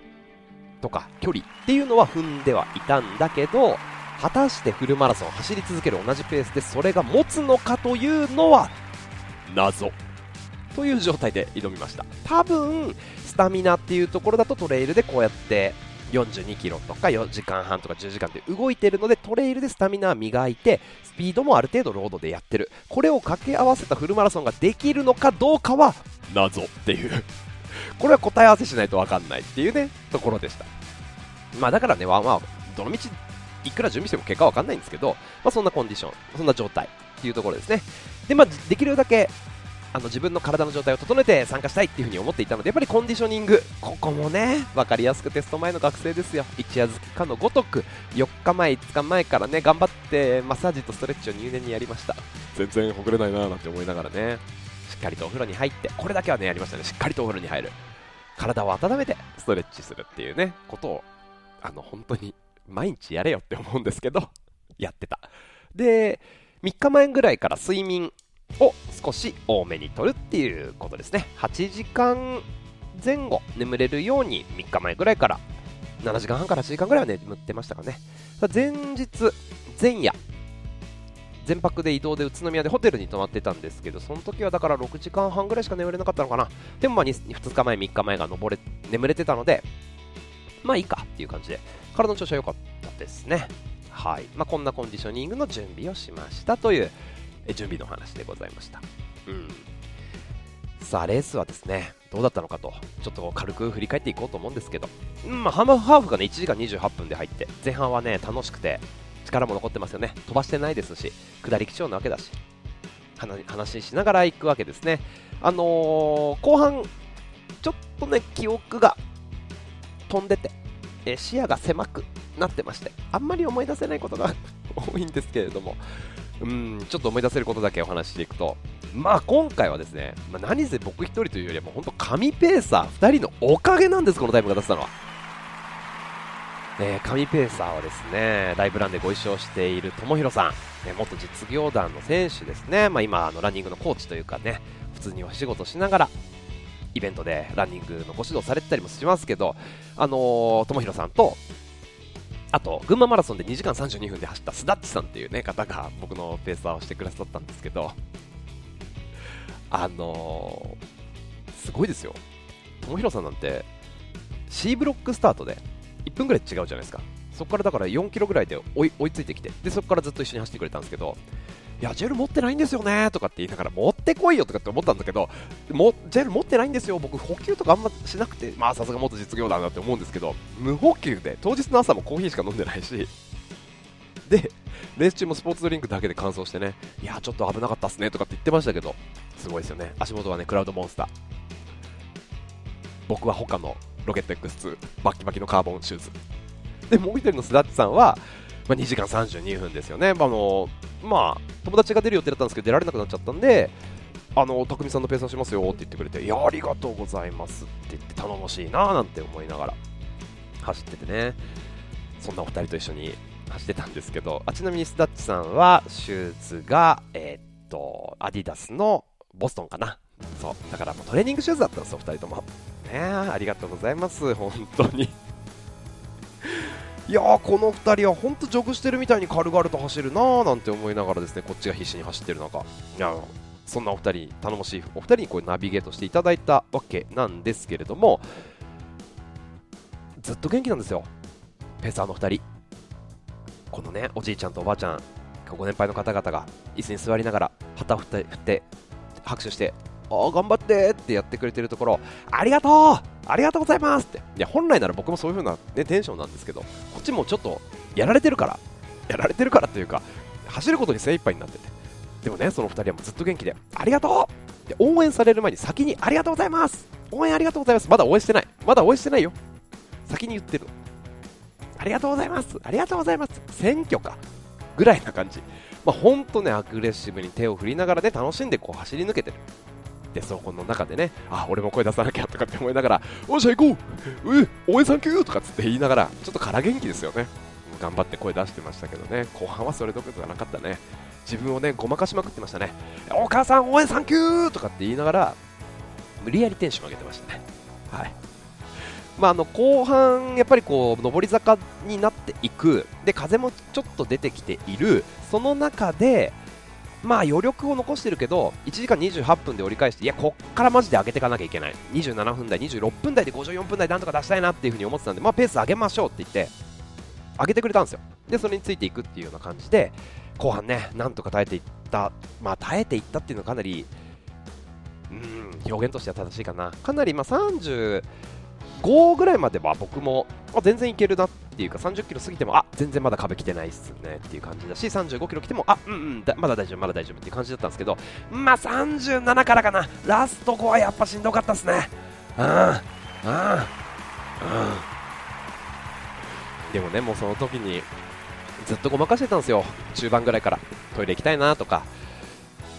とか距離っていうのは踏んではいたんだけど果たしてフルマラソン走り続ける同じペースでそれが持つのかというのは謎。という状態で挑みました多分スタミナっていうところだとトレイルでこうやって42キロとか4時間半とか10時間で動いてるのでトレイルでスタミナ磨いてスピードもある程度ロードでやってるこれを掛け合わせたフルマラソンができるのかどうかは謎っていうこれは答え合わせしないと分かんないっていうね、ところでした。まあだからね、まあ、どのみちいくら準備しても結果わかんないんですけど、まあ、そんなコンディション、そんな状態っていうところですね。で、まあ、できるだけあの自分の体の状態を整えて参加したいっていう風に思っていたのでやっぱりコンディショニングここもね分かりやすくテスト前の学生ですよ。一夜漬けかのごとく4日前5日前からね頑張ってマッサージとストレッチを入念にやりました。全然ほぐれないなーなんて思いながらね。しっかりとお風呂に入ってこれだけはねやりましたね。しっかりとお風呂に入る。体を温めてストレッチするっていうねことをあの本当に毎日やれよって思うんですけどやってた。で3日前ぐらいから睡眠を少し多めにとるっていうことですね。8時間前後眠れるように3日前ぐらいから7時間半から8時間ぐらいは眠ってましたかね。前日前夜全泊で移動で宇都宮でホテルに泊まってたんですけどその時はだから6時間半ぐらいしか眠れなかったのかな。でもまあ 2, 2日前3日前が登れ眠れてたのでまあいいかっていう感じで体の調子は良かったですね。はい、まあ、こんなコンディショニングの準備をしましたという準備の話でございました。うん。さあ、レースはですね、どうだったのかと、ちょっと軽く振り返っていこうと思うんですけど、うんまあ、ハーフハーフがね、1時間28分で入って、前半はね、楽しくて、力も残ってますよね。飛ばしてないですし、下り基調なわけだし、話しながら行くわけですね。あのー、後半、ちょっとね、記憶が飛んでて、え視野が狭くなってまして、あんまり思い出せないことが 多いんですけれども、うんちょっと思い出せることだけお話ししていくと、まあ今回はですね、まあ、何せ僕1人というよりはも本当神ペーサー2人のおかげなんです、このタイムが出せたのは。えー、神ペーサーはですね、ライブランでご一緒している友弘さん、え元実業団の選手ですね、まあ、今あのランニングのコーチというかね、普通にお仕事しながら、イベントでランニングのご指導されてたりもしますけど、あのー、友弘さんとあと、群馬マラソンで2時間32分で走ったスダッチさんっていう、ね、方が僕のペーサーをしてくださったんですけど、あのー、すごいですよ。友弘さんなんて C ブロックスタートで1分ぐらい違うじゃないですか。そこからだから4キロぐらいで追い追いついてきて、でそこからずっと一緒に走ってくれたんですけど、いや、ジェル持ってないんですよねとかって言いながら、持ってこいよとかって思ったんだけど、もジェル持ってないんですよ、僕、補給とかあんましなくて、まあさすが元実業団だって思うんですけど、無補給で、当日の朝もコーヒーしか飲んでないし、で、レース中もスポーツドリンクだけで乾燥してね、いや、ちょっと危なかったっすねとかって言ってましたけど、すごいですよね、足元はね、クラウドモンスター。僕は他のロケット X2、バッキバキのカーボンシューズ。で、もう一人のスダッチさんは、まあ、2時間32分ですよね。まあのまあ、友達が出る予定だったんですけど、出られなくなっちゃったんで、あの、匠さんのペーサーしますよって言ってくれて、いや、ありがとうございますって言って頼もしいななんて思いながら走っててね、そんなお二人と一緒に走ってたんですけど、あちなみにスダッチさんは、シューズが、えー、っと、アディダスのボストンかな。そう、だからもうトレーニングシューズだったんですよ、二人とも。ねありがとうございます、本当にいやーこの2人は本当ジョグしてるみたいに軽々と走るなーなんて思いながらですねこっちが必死に走ってる中いやそんなお二人頼もしいお二人にこうナビゲートしていただいたわけなんですけれどもずっと元気なんですよ。ペーサーの2人。このねおじいちゃんとおばあちゃんご年配の方々が椅子に座りながら旗を振って拍手してあ頑張ってってやってくれてるところ、ありがとうありがとうございますって。いや、本来なら僕もそういう風な、ね、テンションなんですけど、こっちもちょっとやられてるから、やられてるからというか、走ることに精一杯になってて。でもね、その2人はもうずっと元気で、ありがとうで応援される前に先にありがとうございます応援ありがとうございますまだ応援してないまだ応援してないよ先に言ってるありがとうございますありがとうございます選挙かぐらいな感じ。まあ、ほんとね、アグレッシブに手を振りながらね、楽しんでこう走り抜けてる。で、そこの中でね、あ、俺も声出さなきゃとかって思いながら、おっしゃ行こうう応援サンキューとかつって言いながら、ちょっと空元気ですよね。頑張って声出してましたけどね、後半はそれどころじゃなかったね。自分をね、ごまかしまくってましたね。お母さん応援サンキューとかって言いながら、無理やりテンション上げてましたね。はい。まあ、あの後半、やっぱりこう上り坂になっていくで風もちょっと出てきているその中でまあ余力を残してるけど1時間28分で折り返していやこっからマジで上げていかなきゃいけない。27分台26分台で54分台なんとか出したいなっていうふに思ってたんでまあペース上げましょうって言って上げてくれたんですよ。でそれについていくっていうような感じで後半ねなんとか耐えていった。まあ耐えていったっていうのはかなりうん表現としては正しいかな。かなりまあ30 5ぐらいまでは僕もあ全然いけるなっていうか30キロ過ぎてもあ全然まだ壁来てないっすねっていう感じだし35キロ来てもあうんうんだまだ大丈夫まだ大丈夫っていう感じだったんですけどまあ37からかな。ラスト5はやっぱしんどかったっすね。うんうんうん。でもねもうその時にずっとごまかしてたんですよ。中盤ぐらいから。トイレ行きたいなとか。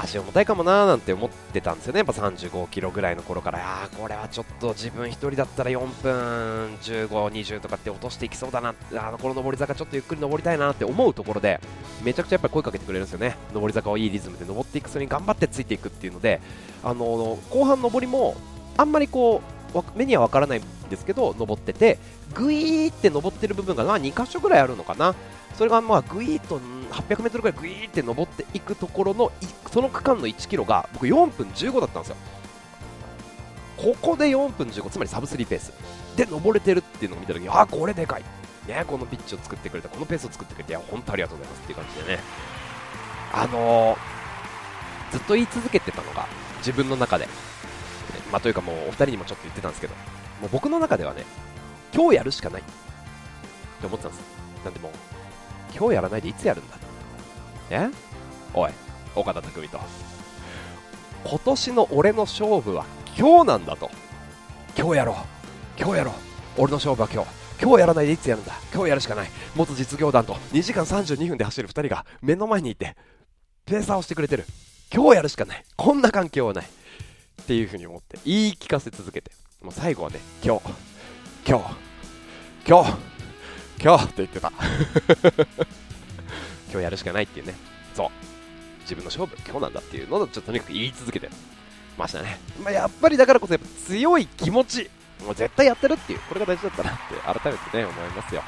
足重たいかもなーなんて思ってたんですよね、やっぱ35キロぐらいの頃から、あこれはちょっと自分1人だったら4分15、20とかって落としていきそうだな、あのこの上り坂ちょっとゆっくり登りたいなって思うところで、めちゃくちゃやっぱり声かけてくれるんですよね、上り坂をいいリズムで登っていく、それに頑張ってついていくっていうので、あの後半上りもあんまりこう目には分からないんですけど、登ってて、ぐいーって登ってる部分がまあ2箇所ぐらいあるのかな。それがまあぐいーっと 800m ぐらいぐいーって登っていくところのその区間の1キロが僕4分15だったんですよ。ここで4分15つまりサブ3ペース。で登れてるっていうのを見た時にあこれでかい。ねこのピッチを作ってくれたこのペースを作ってくれていや本当ありがとうございますっていう感じでね。あのー、ずっと言い続けてたのが自分の中で、まあ、というかもうお二人にもちょっと言ってたんですけど。もう僕の中ではね今日やるしかない。って思ってたんですなんでもう今日やらないでいつやるんだ。え？おい岡田匠と今年の俺の勝負は今日なんだと。今日やろう。今日やろう。俺の勝負は今日。今日やらないでいつやるんだ。今日やるしかない。元実業団と2時間32分で走る2人が目の前にいてペーサーをしてくれてる。今日やるしかない。こんな環境はない。っていうふうに思って言い聞かせ続けて。もう最後はね今日今日今日今日って言ってた。今日やるしかないっていうね。そう。自分の勝負今日なんだっていうのをちょっととにかく言い続けて。ましたね、まあ、やっぱりだからこそやっぱ強い気持ちもう絶対やってるっていう。これが大事だったなって改めてね思いますよ。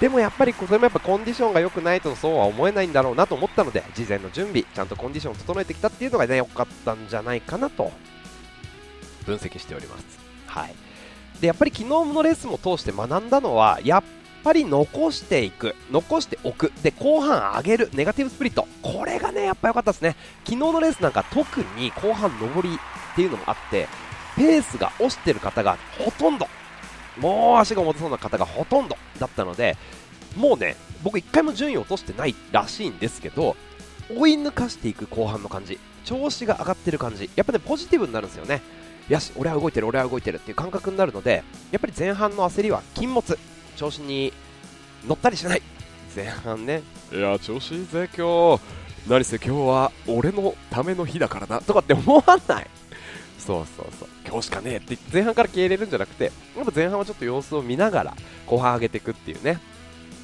でもやっぱりそれもやっぱコンディションが良くないとそうは思えないんだろうなと思ったので事前の準備ちゃんとコンディションを整えてきたっていうのがね良かったんじゃないかなと分析しております。はい。でやっぱり昨日のレースも通して学んだのはやっぱり残していく、残しておく、で後半上げる、ネガティブスプリット、これがね、やっぱ良かったですね、昨日のレースなんか特に後半上りっていうのもあって、ペースが落ちてる方がほとんど、もう足が重たそうな方がほとんどだったので、もうね、僕1回も順位を落としてないらしいんですけど、追い抜かしていく後半の感じ、調子が上がってる感じ、やっぱね、ポジティブになるんですよね。よし、俺は動いてる、俺は動いてるっていう感覚になるので、やっぱり前半の焦りは禁物、調子に乗ったりしない。前半ね。いや調子いいぜ今日。何せ今日は俺のための日だからな。とかって思わない。そうそうそう。今日しかねえって前半から消えれるんじゃなくてやっぱ前半はちょっと様子を見ながら後半上げていくっていうね。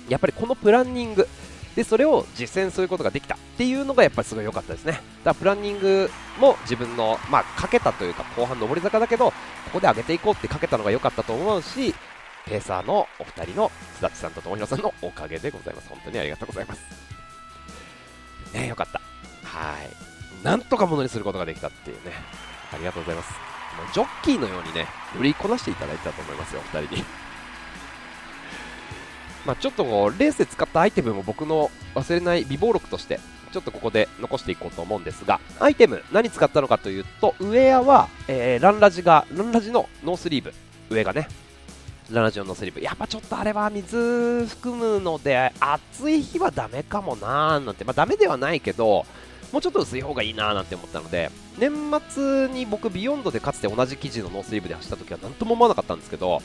やっぱりこのプランニングでそれを実践することができたっていうのがやっぱりすごい良かったですねだからプランニングも自分のまあかけたというか後半上り坂だけどここで上げていこうってかけたのが良かったと思うしペーサーのお二人の須田さんと友弘さんのおかげでございます。本当にありがとうございます。ねよかった。はい。なんとかものにすることができたっていうね。ありがとうございます。ジョッキーのようにね、乗りこなしていただいたと思いますよ、お二人に。まあちょっとこう、レースで使ったアイテムも僕の忘れない備忘録として、ちょっとここで残していこうと思うんですが、アイテム、何使ったのかというと、ウェアは、えー、ランラジが、ランラジのノースリーブ、上がね、74のスリーブ、やっぱちょっとあれは水含むので、暑い日はダメかもなーなんて、まあダメではないけど、もうちょっと薄い方がいいなーなんて思ったので、年末に僕、ビヨンドでかつて同じ生地のノースリーブで走った時は何とも思わなかったんですけど、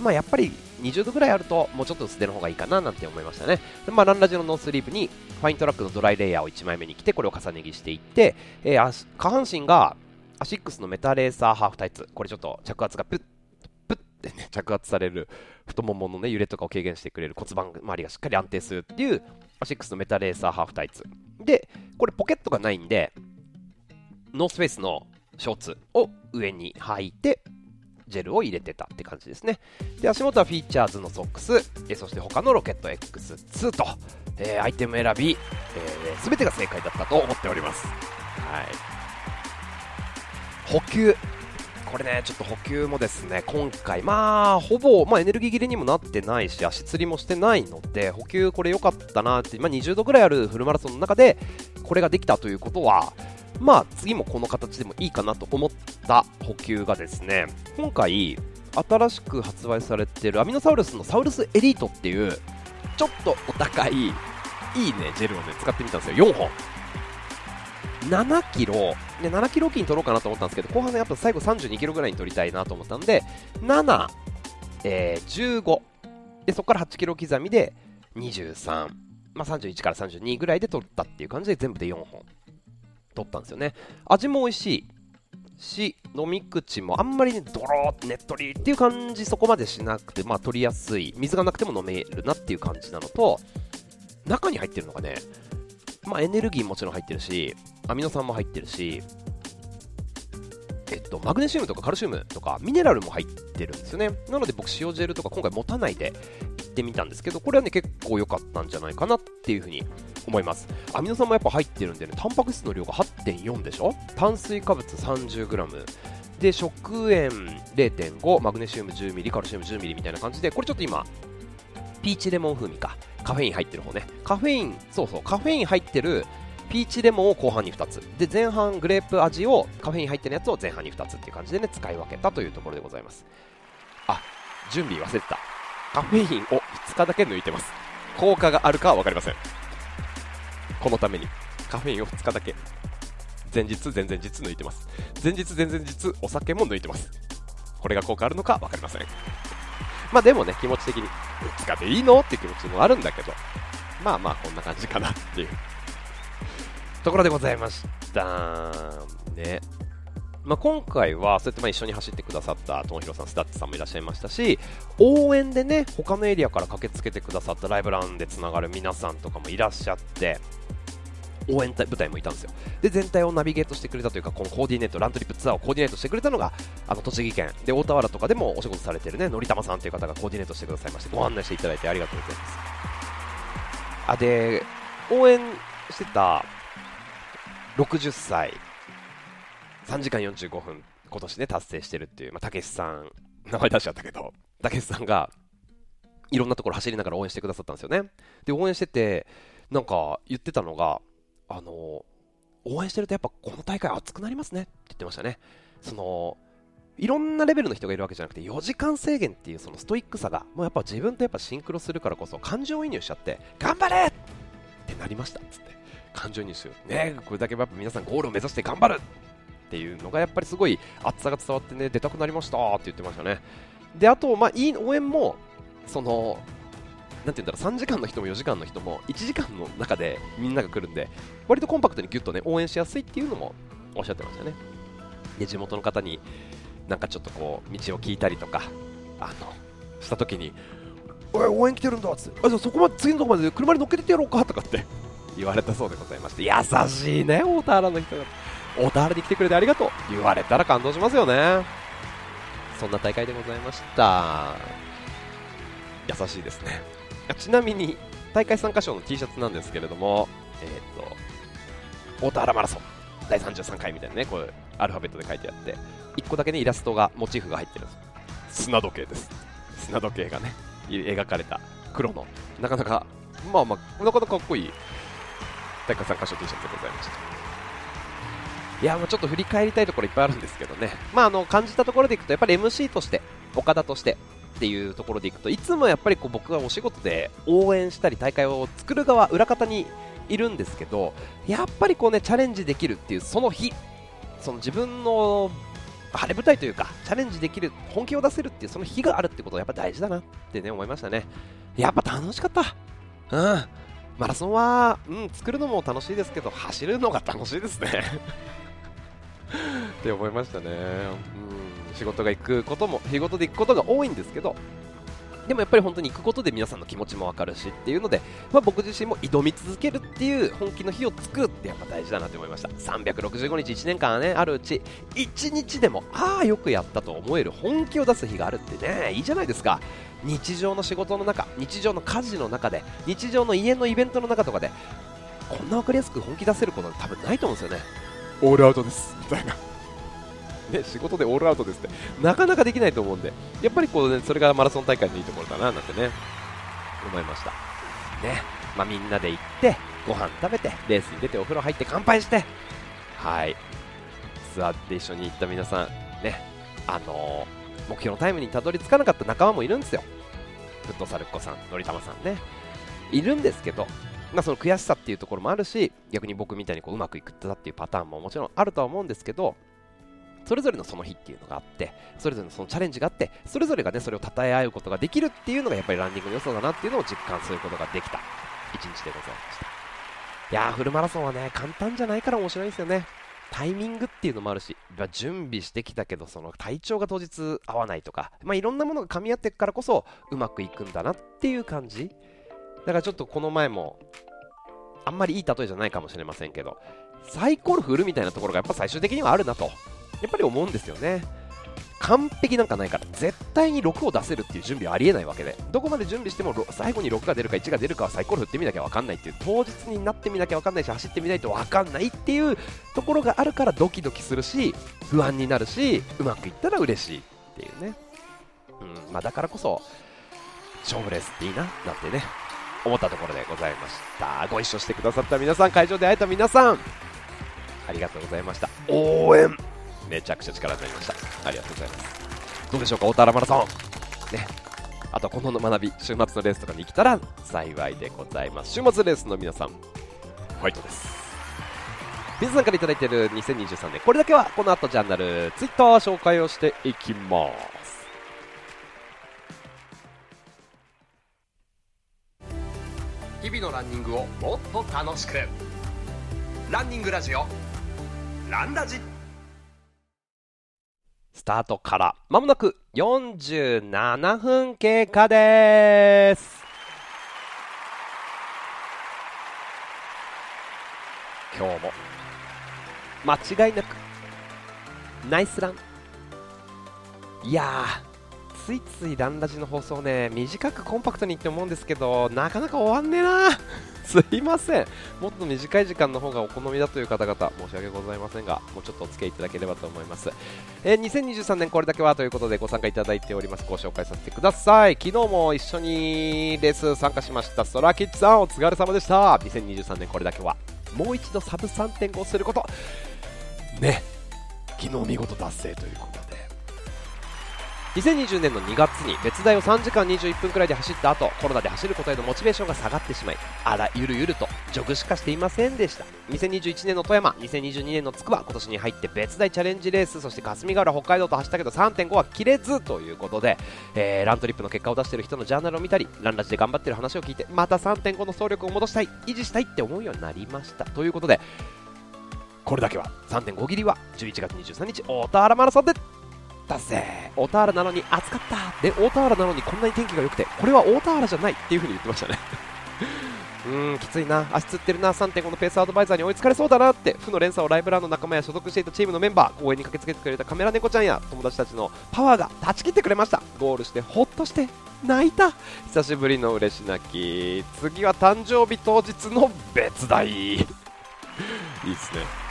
ま、やっぱり20度ぐらいあると、もうちょっと薄手の方がいいかななんて思いましたね。でまあ、ランラジのノースリーブに、ファイントラックのドライレイヤーを1枚目に着て、これを重ね着していって、えー、下半身がアシックスのメタレーサーハーフタイツ、これちょっと着圧がプッでね、着圧される太もものね、揺れとかを軽減してくれる骨盤周りがしっかり安定するっていうアシックスのメタレーサーハーフタイツ。で、これポケットがないんで、ノースフェイスのショーツを上に履いて、ジェルを入れてたって感じですね。で、足元はフィーチャーズのソックス、えそして他のロケット X2 と、えー、アイテム選び、えー、全てが正解だったと思っております。はい。補給、これね、ちょっと補給もですね、今回、まあ、ほぼ、まあ、エネルギー切れにもなってないし、足つりもしてないので、補給これ良かったなって、まあ、20度ぐらいあるフルマラソンの中で、これができたということは、まあ、次もこの形でもいいかなと思った補給がですね、今回、新しく発売されてるアミノサウルスのサウルスエリートっていうちょっとお高いいいねジェルをね使ってみたんですよ。4本。7キロ、ね、7キロ金取ろうかなと思ったんですけど後半ねやっぱ最後32キロぐらいに取りたいなと思ったんで7、えー、15でそこから8キロ刻みで23、まあ、31から32ぐらいで取ったっていう感じで全部で4本取ったんですよね。味も美味しいし飲み口もあんまりねドローってねっとりっていう感じそこまでしなくてまあ取りやすい。水がなくても飲めるなっていう感じなのと中に入ってるのがねまあエネルギーもちろん入ってるしアミノ酸も入ってるしえっと、マグネシウムとかカルシウムとかミネラルも入ってるんですよね。なので僕塩ジェルとか今回持たないで行ってみたんですけどこれはね結構良かったんじゃないかなっていうふうに思います。アミノ酸もやっぱ入ってるんでねタンパク質の量が8.4でしょ？炭水化物 30g で食塩0.5マグネシウム 10ml カルシウム 10ml みたいな感じでこれちょっと今ピーチレモン風味か。カフェイン入ってる方ね。カフェインそうそうカフェイン入ってるピーチレモンを後半に2つ。で前半グレープ味をカフェイン入ってるやつを前半に2つっていう感じでね使い分けたというところでございます。あ準備忘れてた。カフェインを2日だけ抜いてます。効果があるかは分かりません。このためにカフェインを2日だけ。前日前々日抜いてます。前日前々日お酒も抜いてます。これが効果あるのか分かりません。まあでもね気持ち的に2日でいいの？っていう気持ちもあるんだけど。まあまあこんな感じかなっていう。ところでございました。ね。まあ、今回はそうやってまあ一緒に走ってくださった友広さん、スタッツさんもいらっしゃいましたし応援でね他のエリアから駆けつけてくださったライブランでつながる皆さんとかもいらっしゃって応援隊部隊もいたんですよ。で全体をナビゲートしてくれたというかこのコーディネートラントリップツアーをコーディネートしてくれたのがあの栃木県。で大田原とかでもお仕事されてるねのりたまさんという方がコーディネートしてくださいましてご案内していただいてありがとうございます。あで応援してた60歳。3時間45分。今年ね達成してるっていう、まあ、たけしさん名前出しちゃったけど。たけしさんがいろんなところ走りながら応援してくださったんですよね。で応援しててなんか言ってたのがあの応援してるとやっぱこの大会熱くなりますね。って言ってましたね。そのいろんなレベルの人がいるわけじゃなくて4時間制限っていうそのストイックさがもうやっぱ自分とやっぱシンクロするからこそ感情移入しちゃって頑張れってなりました。つって。感情移入する。ねこれだけやっぱ皆さんゴールを目指して頑張るっていうのがやっぱりすごい熱さが伝わってね出たくなりましたって言ってましたね。であとまあいい応援もそのなんて言うんだろう3時間の人も4時間の人も1時間の中でみんなが来るんで割とコンパクトにギュッとね応援しやすいっていうのもおっしゃってましたね。で地元の方になんかちょっとこう道を聞いたりとかあのした時におい応援来てるんだっつってあじゃあそこまで次のとこまで車に乗っけてってやろうかとかって言われたそうでございまして優しいね大田原の人が。大田原に来てくれてありがとう。言われたら感動しますよね。そんな大会でございました。優しいですね。ちなみに大会参加賞の T シャツなんですけれどもえっ、と大田原マラソン。第33回みたいなねこうアルファベットで書いてあって1個だけねイラストがモチーフが入ってるんです。砂時計です。砂時計がね描かれた黒の。なかなかまあまあなかなかかっこいい大会参加賞 T シャツでございましたいや、もうちょっと振り返りたいところいっぱいあるんですけどね。まあ、あの、感じたところでいくと、やっぱり MC として、岡田としてっていうところでいくと、いつもやっぱりこう僕はお仕事で応援したり、大会を作る側、裏方にいるんですけど、やっぱりこうね、チャレンジできるっていう、その日、その自分の晴れ舞台というか、チャレンジできる、本気を出せるっていう、その日があるってことがやっぱ大事だなってね、思いましたね。やっぱ楽しかった。うん。マラソンは、うん、作るのも楽しいですけど、走るのが楽しいですね。って思いましたね、うん、仕事が行くことも仕事で行くことが多いんですけど。でもやっぱり本当に行くことで皆さんの気持ちも分かるしっていうので、まあ、僕自身も挑み続けるっていう本気の日を作るってやっぱ大事だなと思いました。365日1年間ねあるうち1日でもああよくやったと思える本気を出す日があるってねいいじゃないですか日常の仕事の中日常の家事の中で日常の家のイベントの中とかでこんな分かりやすく本気出せること多分ないと思うんですよね。オールアウトです。みたいな。ね、仕事でオールアウトですってなかなかできないと思うんでやっぱりこう、ね、それがマラソン大会のいいところだななんてね思いました。ねまあ、みんなで行ってご飯食べてレースに出てお風呂入って乾杯してはい。座って一緒に行った皆さんねあのー、目標のタイムにたどり着かなかった仲間もいるんですよ。フットサルっ子さんのりたまさんね。いるんですけどまあ、その悔しさっていうところもあるし逆に僕みたいにこううまくいくったっていうパターンももちろんあるとは思うんですけどそれぞれのその日っていうのがあってそれぞれのそのチャレンジがあってそれぞれがねそれを称え合うことができるっていうのがやっぱりランニングの良さだなっていうのを実感することができた一日でございました。いやーフルマラソンはね簡単じゃないから面白いですよね。タイミングっていうのもあるし、準備してきたけど、その体調が当日合わないとか、まあ、いろんなものが噛み合っていくからこそうまくいくんだなっていう感じ。だからちょっとこの前も、あんまりいい例えじゃないかもしれませんけど、サイコロ振るみたいなところがやっぱ最終的にはあるなと、やっぱり思うんですよね。完璧なんかないか。ら、絶対に6を出せるっていう準備はありえないわけで、どこまで準備しても最後に6が出るか1が出るかはサイコロ振ってみなきゃ分かんないっていう、当日になってみなきゃ分かんないし、走ってみないと分かんないっていうところがあるからドキドキするし、不安になるし、うまくいったら嬉しいっていうね。うんまあ、だからこそ、勝負レースっていいな、なんてね、思ったところでございました。ご一緒してくださった皆さん会場で会えた皆さんありがとうございました。応援めちゃくちゃ力になりました。ありがとうございます。どうでしょうか大田原マラソン。ね。あとこの学び週末のレースとかに来たら幸いでございます。週末レースの皆さんファイトです。皆さんから頂いている2023年これだけはこの後ジャーナルツイッター紹介をしていきます。日々のランニングをもっと楽しく。ランニングラジオランラジスタートから。まもなく47分経過です。今日も。間違いなく。ナイスラン。いやー。ついついランラジの放送ね短くコンパクトにって思うんですけどなかなか終わんねえな。すいません。もっと短い時間の方がお好みだという方々申し訳ございませんがもうちょっとお付き合いいただければと思います、えー、2023年これだけはということでご参加いただいております。ご紹介させてください。昨日も一緒にレース参加しましたソラキッチさんお疲れ様でした。2023年これだけはもう一度サブ3.5すること。ね昨日見事達成ということ2020年の2月に別大を3時間21分くらいで走った後コロナで走ることへのモチベーションが下がってしまいあらゆるゆるとジョグしかしていませんでした。2021年の富山2022年のつくば今年に入って別大チャレンジレースそして霞ヶ浦北海道と走ったけど3.5は切れずということで、えー、ラントリップの結果を出している人のジャーナルを見たりランラジで頑張ってる話を聞いてまた3.5の走力を戻したい維持したいって思うようになりました。ということでこれだけは3.5切りは11月23日大田原マラソンでったぜ。大田原なのに暑かった。で大田原なのにこんなに天気が良くてこれは大田原じゃないっていう風に言ってましたね。うーんきついな。足つってるな。3.5のペースアドバイザーに追いつかれそうだなって。負の連鎖をライブランの仲間や所属していたチームのメンバー応援に駆けつけてくれたカメラ猫ちゃんや友達たちのパワーが断ち切ってくれました。ゴールしてほっとして泣いた。久しぶりの嬉し泣き。次は誕生日当日の別大 いいですね。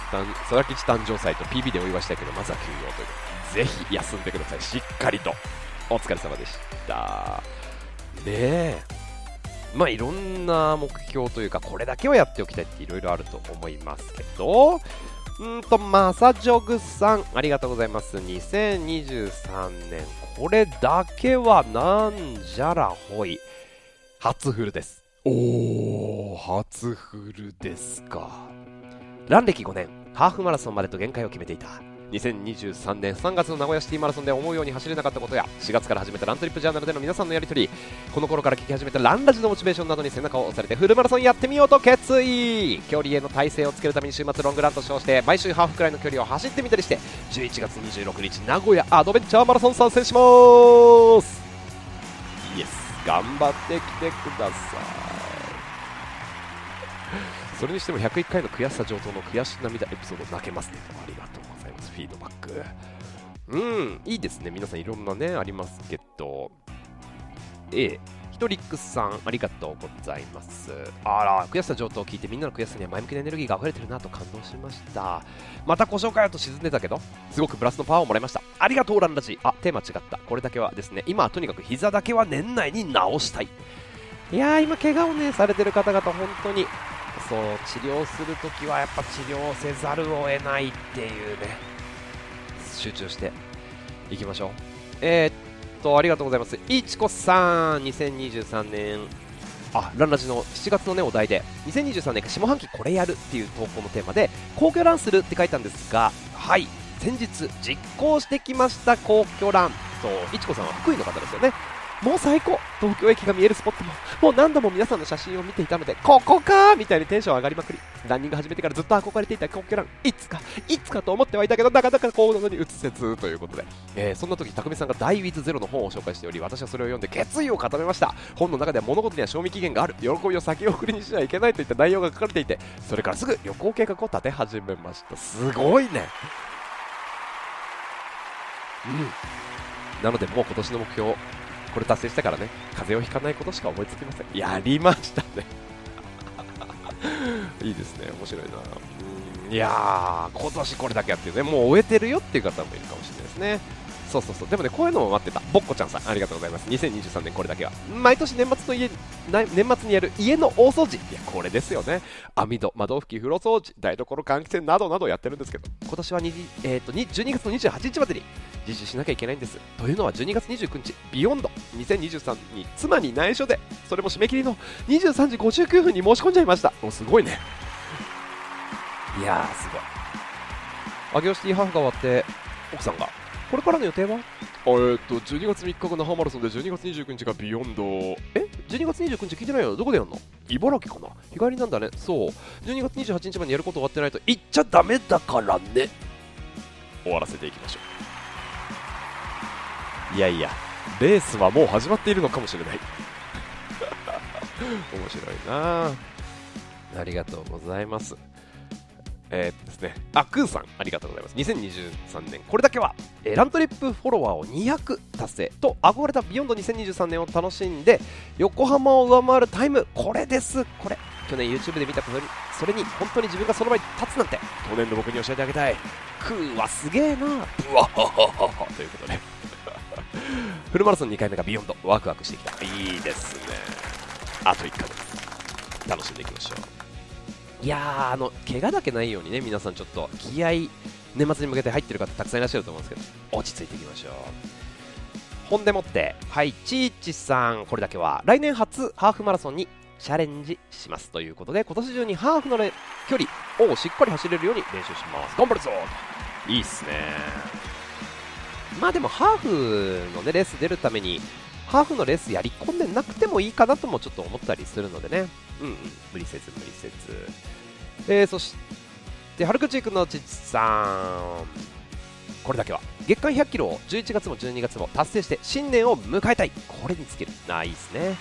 空吉誕生祭と PB でお祝いしたいけどまずは休養ということぜひ休んでください。しっかりと。お疲れ様でした。ねえ。まあいろんな目標というかこれだけはやっておきたいっていろいろあると思いますけど。うんとマサジョグさん。ありがとうございます。2023年これだけはなんじゃらほい。初フルです。おー初フルですか。ラン歴5年。ハーフマラソンまでと限界を決めていた。2023年3月の名古屋シティマラソンで思うように走れなかったことや4月から始めたラントリップジャーナルでの皆さんのやり取りこの頃から聞き始めたランラジのモチベーションなどに背中を押されてフルマラソンやってみようと決意。距離への体勢をつけるために週末ロングランと称して毎週ハーフくらいの距離を走ってみたりして11月26日名古屋アドベンチャーマラソン参戦します。イエス頑張ってきてください。それにしても101回の悔しさ上等の悔し涙エピソード泣けますねありがフィードバック。うん、いいですね。皆さんいろんなね、ありますけど。A、ヒトリックスさん、ありがとうございます。あら、悔しさ上等を聞いてみんなの悔しさには前向きなエネルギーが溢れてるなと感動しました。またご紹介だと沈んでたけど、すごくプラスのパワーをもらいました。ありがとう、ランラジ。あ、テーマ違った。これだけはですね、今はとにかく膝だけは年内に治したい。いやー、今、怪我をね、されてる方々、本当に、そう、治療するときはやっぱ治療せざるを得ないっていうね、集中していきましょう。えー、っとありがとうございます。いちこさん2023年あランラジの7月のねお題で2023年下半期これやるっていう投稿のテーマで皇居ランするって書いたんですがはい先日実行してきました皇居ラン。そういちこさんは福井の方ですよね。もう最高。東京駅が見えるスポットも。もう何度も皆さんの写真を見ていたのでここかみたいにテンション上がりまくり。ランニング始めてからずっと憧れていた皇居ランいつかいつかと思ってはいたけどなかなか行動に移せずということで、えー、そんな時匠さんが「ダイウィズゼロの本を紹介しており私はそれを読んで決意を固めました。本の中では物事には賞味期限がある。喜びを先送りにしちゃいけないといった内容が書かれていてそれからすぐ旅行計画を立て始めました。すごいね。うん。なのでもう今年の目標これ達成したからね。風邪をひかないことしか思いつきません。やりましたね。いいですね。面白いな。うん。いやー今年これだけやってね。もう終えてるよっていう方もいるかもしれないですね。そうそうそう。でもねこういうのも待ってた。ぼっこちゃんさんありがとうございます。2023年これだけは。毎年年末の家年末にやる家の大掃除。いやこれですよね。網戸窓拭き風呂掃除。台所換気扇などなどやってるんですけど。今年は、えーと、12月の28日までに実施しなきゃいけないんです。というのは12月29日ビヨンド。2023に妻に内緒でそれも締め切りの23時59分に申し込んじゃいました。もうすごいね。いやーすごい。上尾シティハーフが終わって奥さんがこれからの予定は？え、っと12月3日が那覇マラソンで12月29日がビヨンド。え？12月29日聞いてないよどこでやるの？茨城かな？日帰りなんだね。そう。12月28日までやること終わってないと言っちゃダメだからね。終わらせていきましょう。いやいやレースはもう始まっているのかもしれない。面白いな。ありがとうございます。えー、ですね、あ、クーさん、ありがとうございます。2023年、これだけは、えー、ラントリップフォロワーを200達成と、憧れたビヨンド2023年を楽しんで、横浜を上回るタイム、これです、これ。去年 YouTube で見たことに、それに本当に自分がその場に立つなんて、去年の僕に教えてあげたい。クーはすげえなブワッハハハハということで、フルマラソン2回目がビヨンド、ワクワクしてきた。いいですね。あと1ヶ月、楽しんでいきましょう。いや、あの、怪我だけないようにね、皆さんちょっと気合年末に向けて入ってる方たくさんいらっしゃると思うんですけど、落ち着いていきましょう。ほんでもって、はい、ちーちさん、これだけは、来年初ハーフマラソンにチャレンジしますということで、今年中にハーフの距離をしっかり走れるように練習します。頑張るぞいいっすね。まあでも、ハーフの、ね、レース出るために、ハーフのレースやり込んでなくてもいいかなともちょっと思ったりするのでね、うん、うん、無理せず無理せず。えー、そして、春口くんのちちさん。これだけは。月間100キロを11月も12月も達成して新年を迎えたい。これにつける。ないいですね。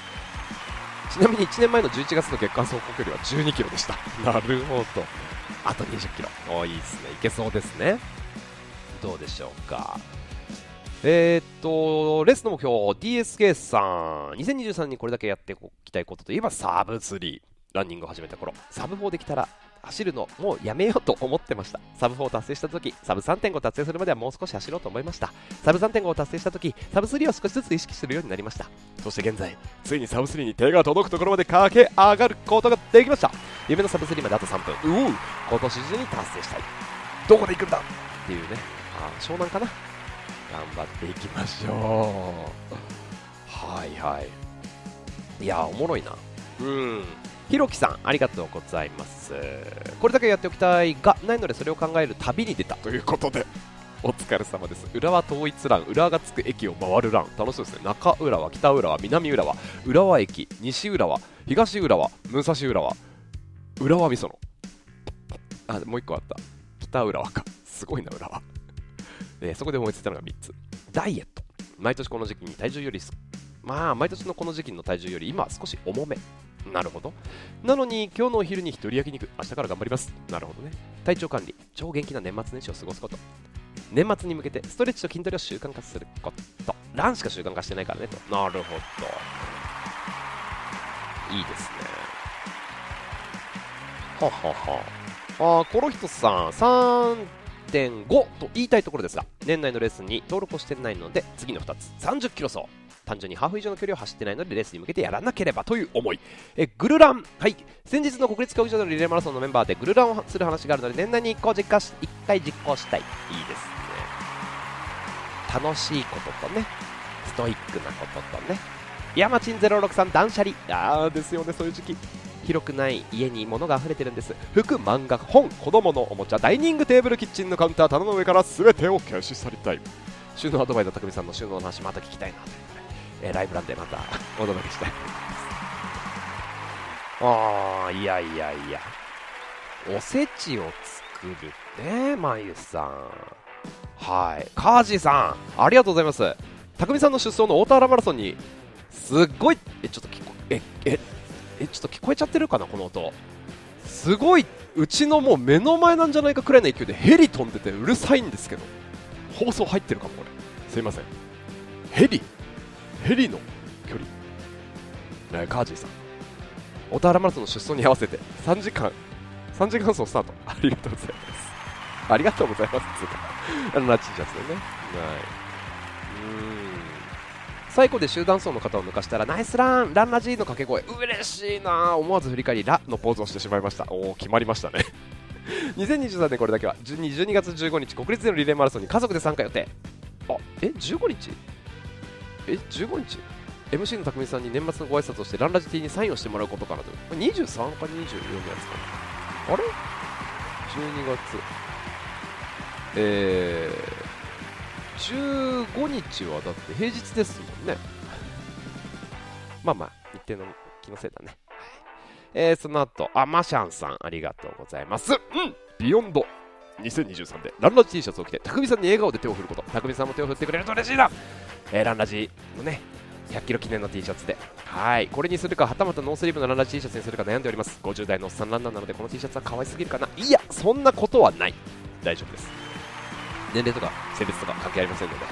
ちなみに1年前の11月の月間走行距離は12キロでした。なるほど。あと20キロ。おいいですね。いけそうですね。どうでしょうか。えー、っと、レースの目標、DSK さん。2023にこれだけやっておきたいことといえばサブ3。ランニングを始めた頃、サブ4できたら走るのもうやめようと思ってました。サブ4を達成した時サブ3.5達成するまではもう少し走ろうと思いました。サブ3.5を達成した時サブ3を少しずつ意識するようになりました。そして現在ついにサブ3に手が届くところまで駆け上がることができました。夢のサブ3まであと3分。うう今年中に達成したい。どこで行くんだっていうね。あ湘南かな。頑張っていきましょうはいはいいやおもろいなうんひろきさん、ありがとうございます。これだけやっておきたいが、ないのでそれを考える旅に出たということで、お疲れ様です。浦和統一ラン、浦和がつく駅を回るラン、楽しそうですね。中浦和、北浦和、南浦和、浦和駅、西浦和、東浦和、武蔵浦和、浦和美園。あ、もう1個あった。北浦和か。すごいな、浦和。えー、そこで思いついたのが3つ。ダイエット。毎年この時期に体重よりまあ、毎年のこの時期の体重より今は少し重め。なるほど。なのに、今日のお昼に一人焼肉、明日から頑張ります。なるほどね。体調管理、超元気な年末年始を過ごすこと。年末に向けてストレッチと筋トレを習慣化すること。ランしか習慣化してないからねと。なるほど。いいですね。ははは。あ、コロヒトさん、3.5と言いたいところですが、年内のレッスンに登録をしていないので、次の2つ、30キロ走。単純にハーフ以上の距離を走ってないのでレースに向けてやらなければという思い。えグルラン。はい。先日の国立競技場のリレーマラソンのメンバーでグルランをする話があるので年内に1個実行し1回実行したい。いいですね。楽しいこととね。ストイックなこととね。山賃063断捨離。ああですよねそういう時期。広くない家に物が溢れてるんです。服漫画本子供のおもちゃダイニングテーブルキッチンのカウンター棚の上から全てを消し去りたい。収納アドバイザー匠さんの収納の話また聞きたいなということで、えーライブランでまたお届けしたいああいやいやいや。おせちを作るねまゆさん。はい。カージーさんありがとうございます。匠さんの出走の大田原マラソンにすっごいえちょっと聞こえええちょっと聞こえちゃってるかなこの音。すごいうちのもう目の前なんじゃないかくらいの勢いでヘリ飛んでてうるさいんですけど。放送入ってるかもこれ。すいません。ヘリ。ヘリの距離、ね、カージーさん。小田原マラソンの出走に合わせて3時間。3時間走スタート。ありがとうございます。ありがとうございます。つうか。あのラッチシャツでね。はい。最後で集団走の方を抜かしたらナイスランランラジーの掛け声。嬉しいな思わず振り返りラのポーズをしてしまいました。おお決まりましたね。2023年これだけは12 12月15日国立でのリレーマラソンに家族で参加予定。あえ15日え15日 MC の匠さんに年末のご挨拶をしてランラジ T にサインをしてもらうことからと。23か24のやつか。なあれ ?12 月。えー、15日はだって平日ですもんね。まあまあ日程の気のせいだね、はい。えー、その後あマシャンさんありがとうございます。うん。ビヨンド。2023でランラジ T シャツを着て匠さんに笑顔で手を振ること。匠さんも手を振ってくれると嬉しいな、えー、ランラジのね100キロ記念の T シャツで。はい。これにするかはたまたノースリーブのランラジ T シャツにするか悩んでおります。50代のおっさんランナーなのでこの T シャツは可愛すぎるかな。いやそんなことはない。大丈夫です。年齢とか性別とか関係ありませんので。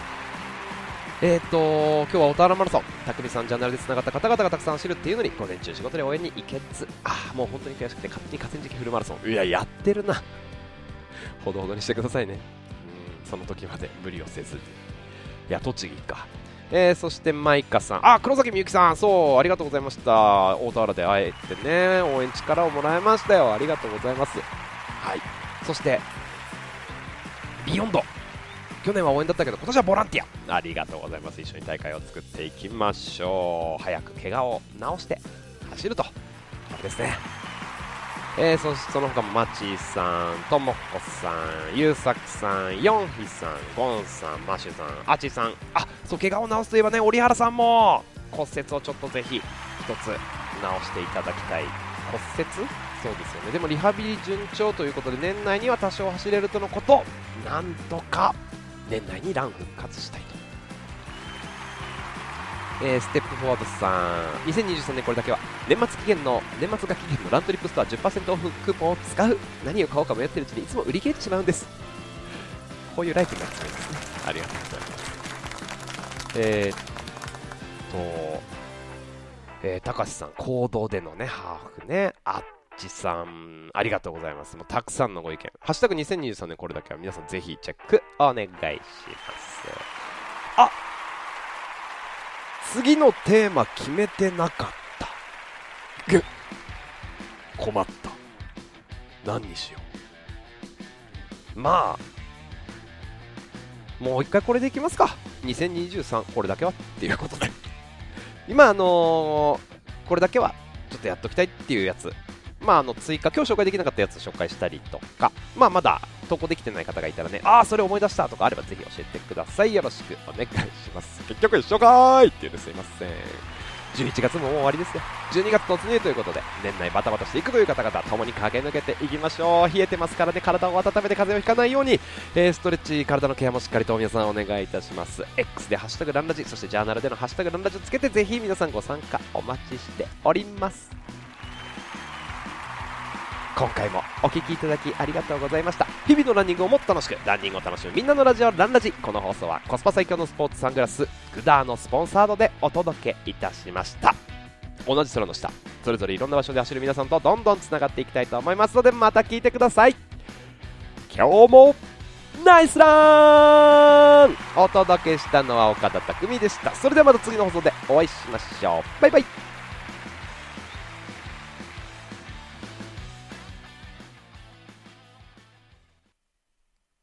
えー、っと今日は小田原マラソン匠さんジャーナルでつながった方々がたくさん走るっていうのに午前中仕事で応援に行けずああもう本当に悔しくて勝手に河川敷フルマラソン。いややってるな。ほどほどにしてくださいね。うんその時まで無理をせず。いや栃木か。えー、そしてマイカさん、あ黒崎みゆきさん、そう、ありがとうございました、大田原で会えてね、応援力をもらいましたよ、ありがとうございます。はい、そして、ビヨンド、去年は応援だったけど、今年はボランティア、ありがとうございます、一緒に大会を作っていきましょう、早く怪我を治して走ると、ですね。えー、そしてその他もマチーさん、ともこさん、ゆうさくさん、ヨンヒさん、ゴンさん、マシュさん、アチさん、あそう怪我を治すといえばね、折原さんも骨折をちょっとぜひ一つ直していただきたい。骨折？そうですよね。でもリハビリ順調ということで、年内には多少走れるとのこと、なんとか年内にラン復活したいと。えー、ステップフォワードさん。2023年これだけは年末期限の年末が期限のラントリップストア10%オフクーポンを使う。何を買おうか迷ってるうちにいつも売り切れてしまうんです。こういうライフになってるんですね。ありがとうございます。えー、っとえー、高橋さん行動でのねハーフね。あっちさんありがとうございます。もうたくさんのご意見。ハッシュタグ2023年これだけは皆さんぜひチェック。お願いします。あ次のテーマ決めてなかった。ぐ困った。何にしよう。まあもう一回これでいきますか。2023これだけはっていうことで。今あのーこれだけはちょっとやっときたいっていうやつ。まああの追加今日紹介できなかったやつ紹介したりとかまあまだ投稿できてない方がいたらねああそれ思い出したとかあればぜひ教えてください。よろしくお願いします。結局一緒かーいっていうのすいません。11月ももう終わりですよ。12月突入ということで年内バタバタしていくという方々共に駆け抜けていきましょう。冷えてますからね体を温めて風邪をひかないように、えーストレッチ体のケアもしっかりと皆さんお願いいたします。X でハッシュタグランラジそしてジャーナルでのハッシュタグランラジをつけてぜひ皆さんご参加お待ちしております。今回もお聞きいただきありがとうございました。日々のランニングをもっと楽しくランニングを楽しむみんなのラジオランラジ。この放送はコスパ最強のスポーツサングラスグダーのスポンサードでお届けいたしました。同じ空の下それぞれいろんな場所で走る皆さんとどんどんつながっていきたいと思いますのでまた聞いてください。今日もナイスラン。お届けしたのは岡田匠でした。それではまた次の放送でお会いしましょう。バイバイ。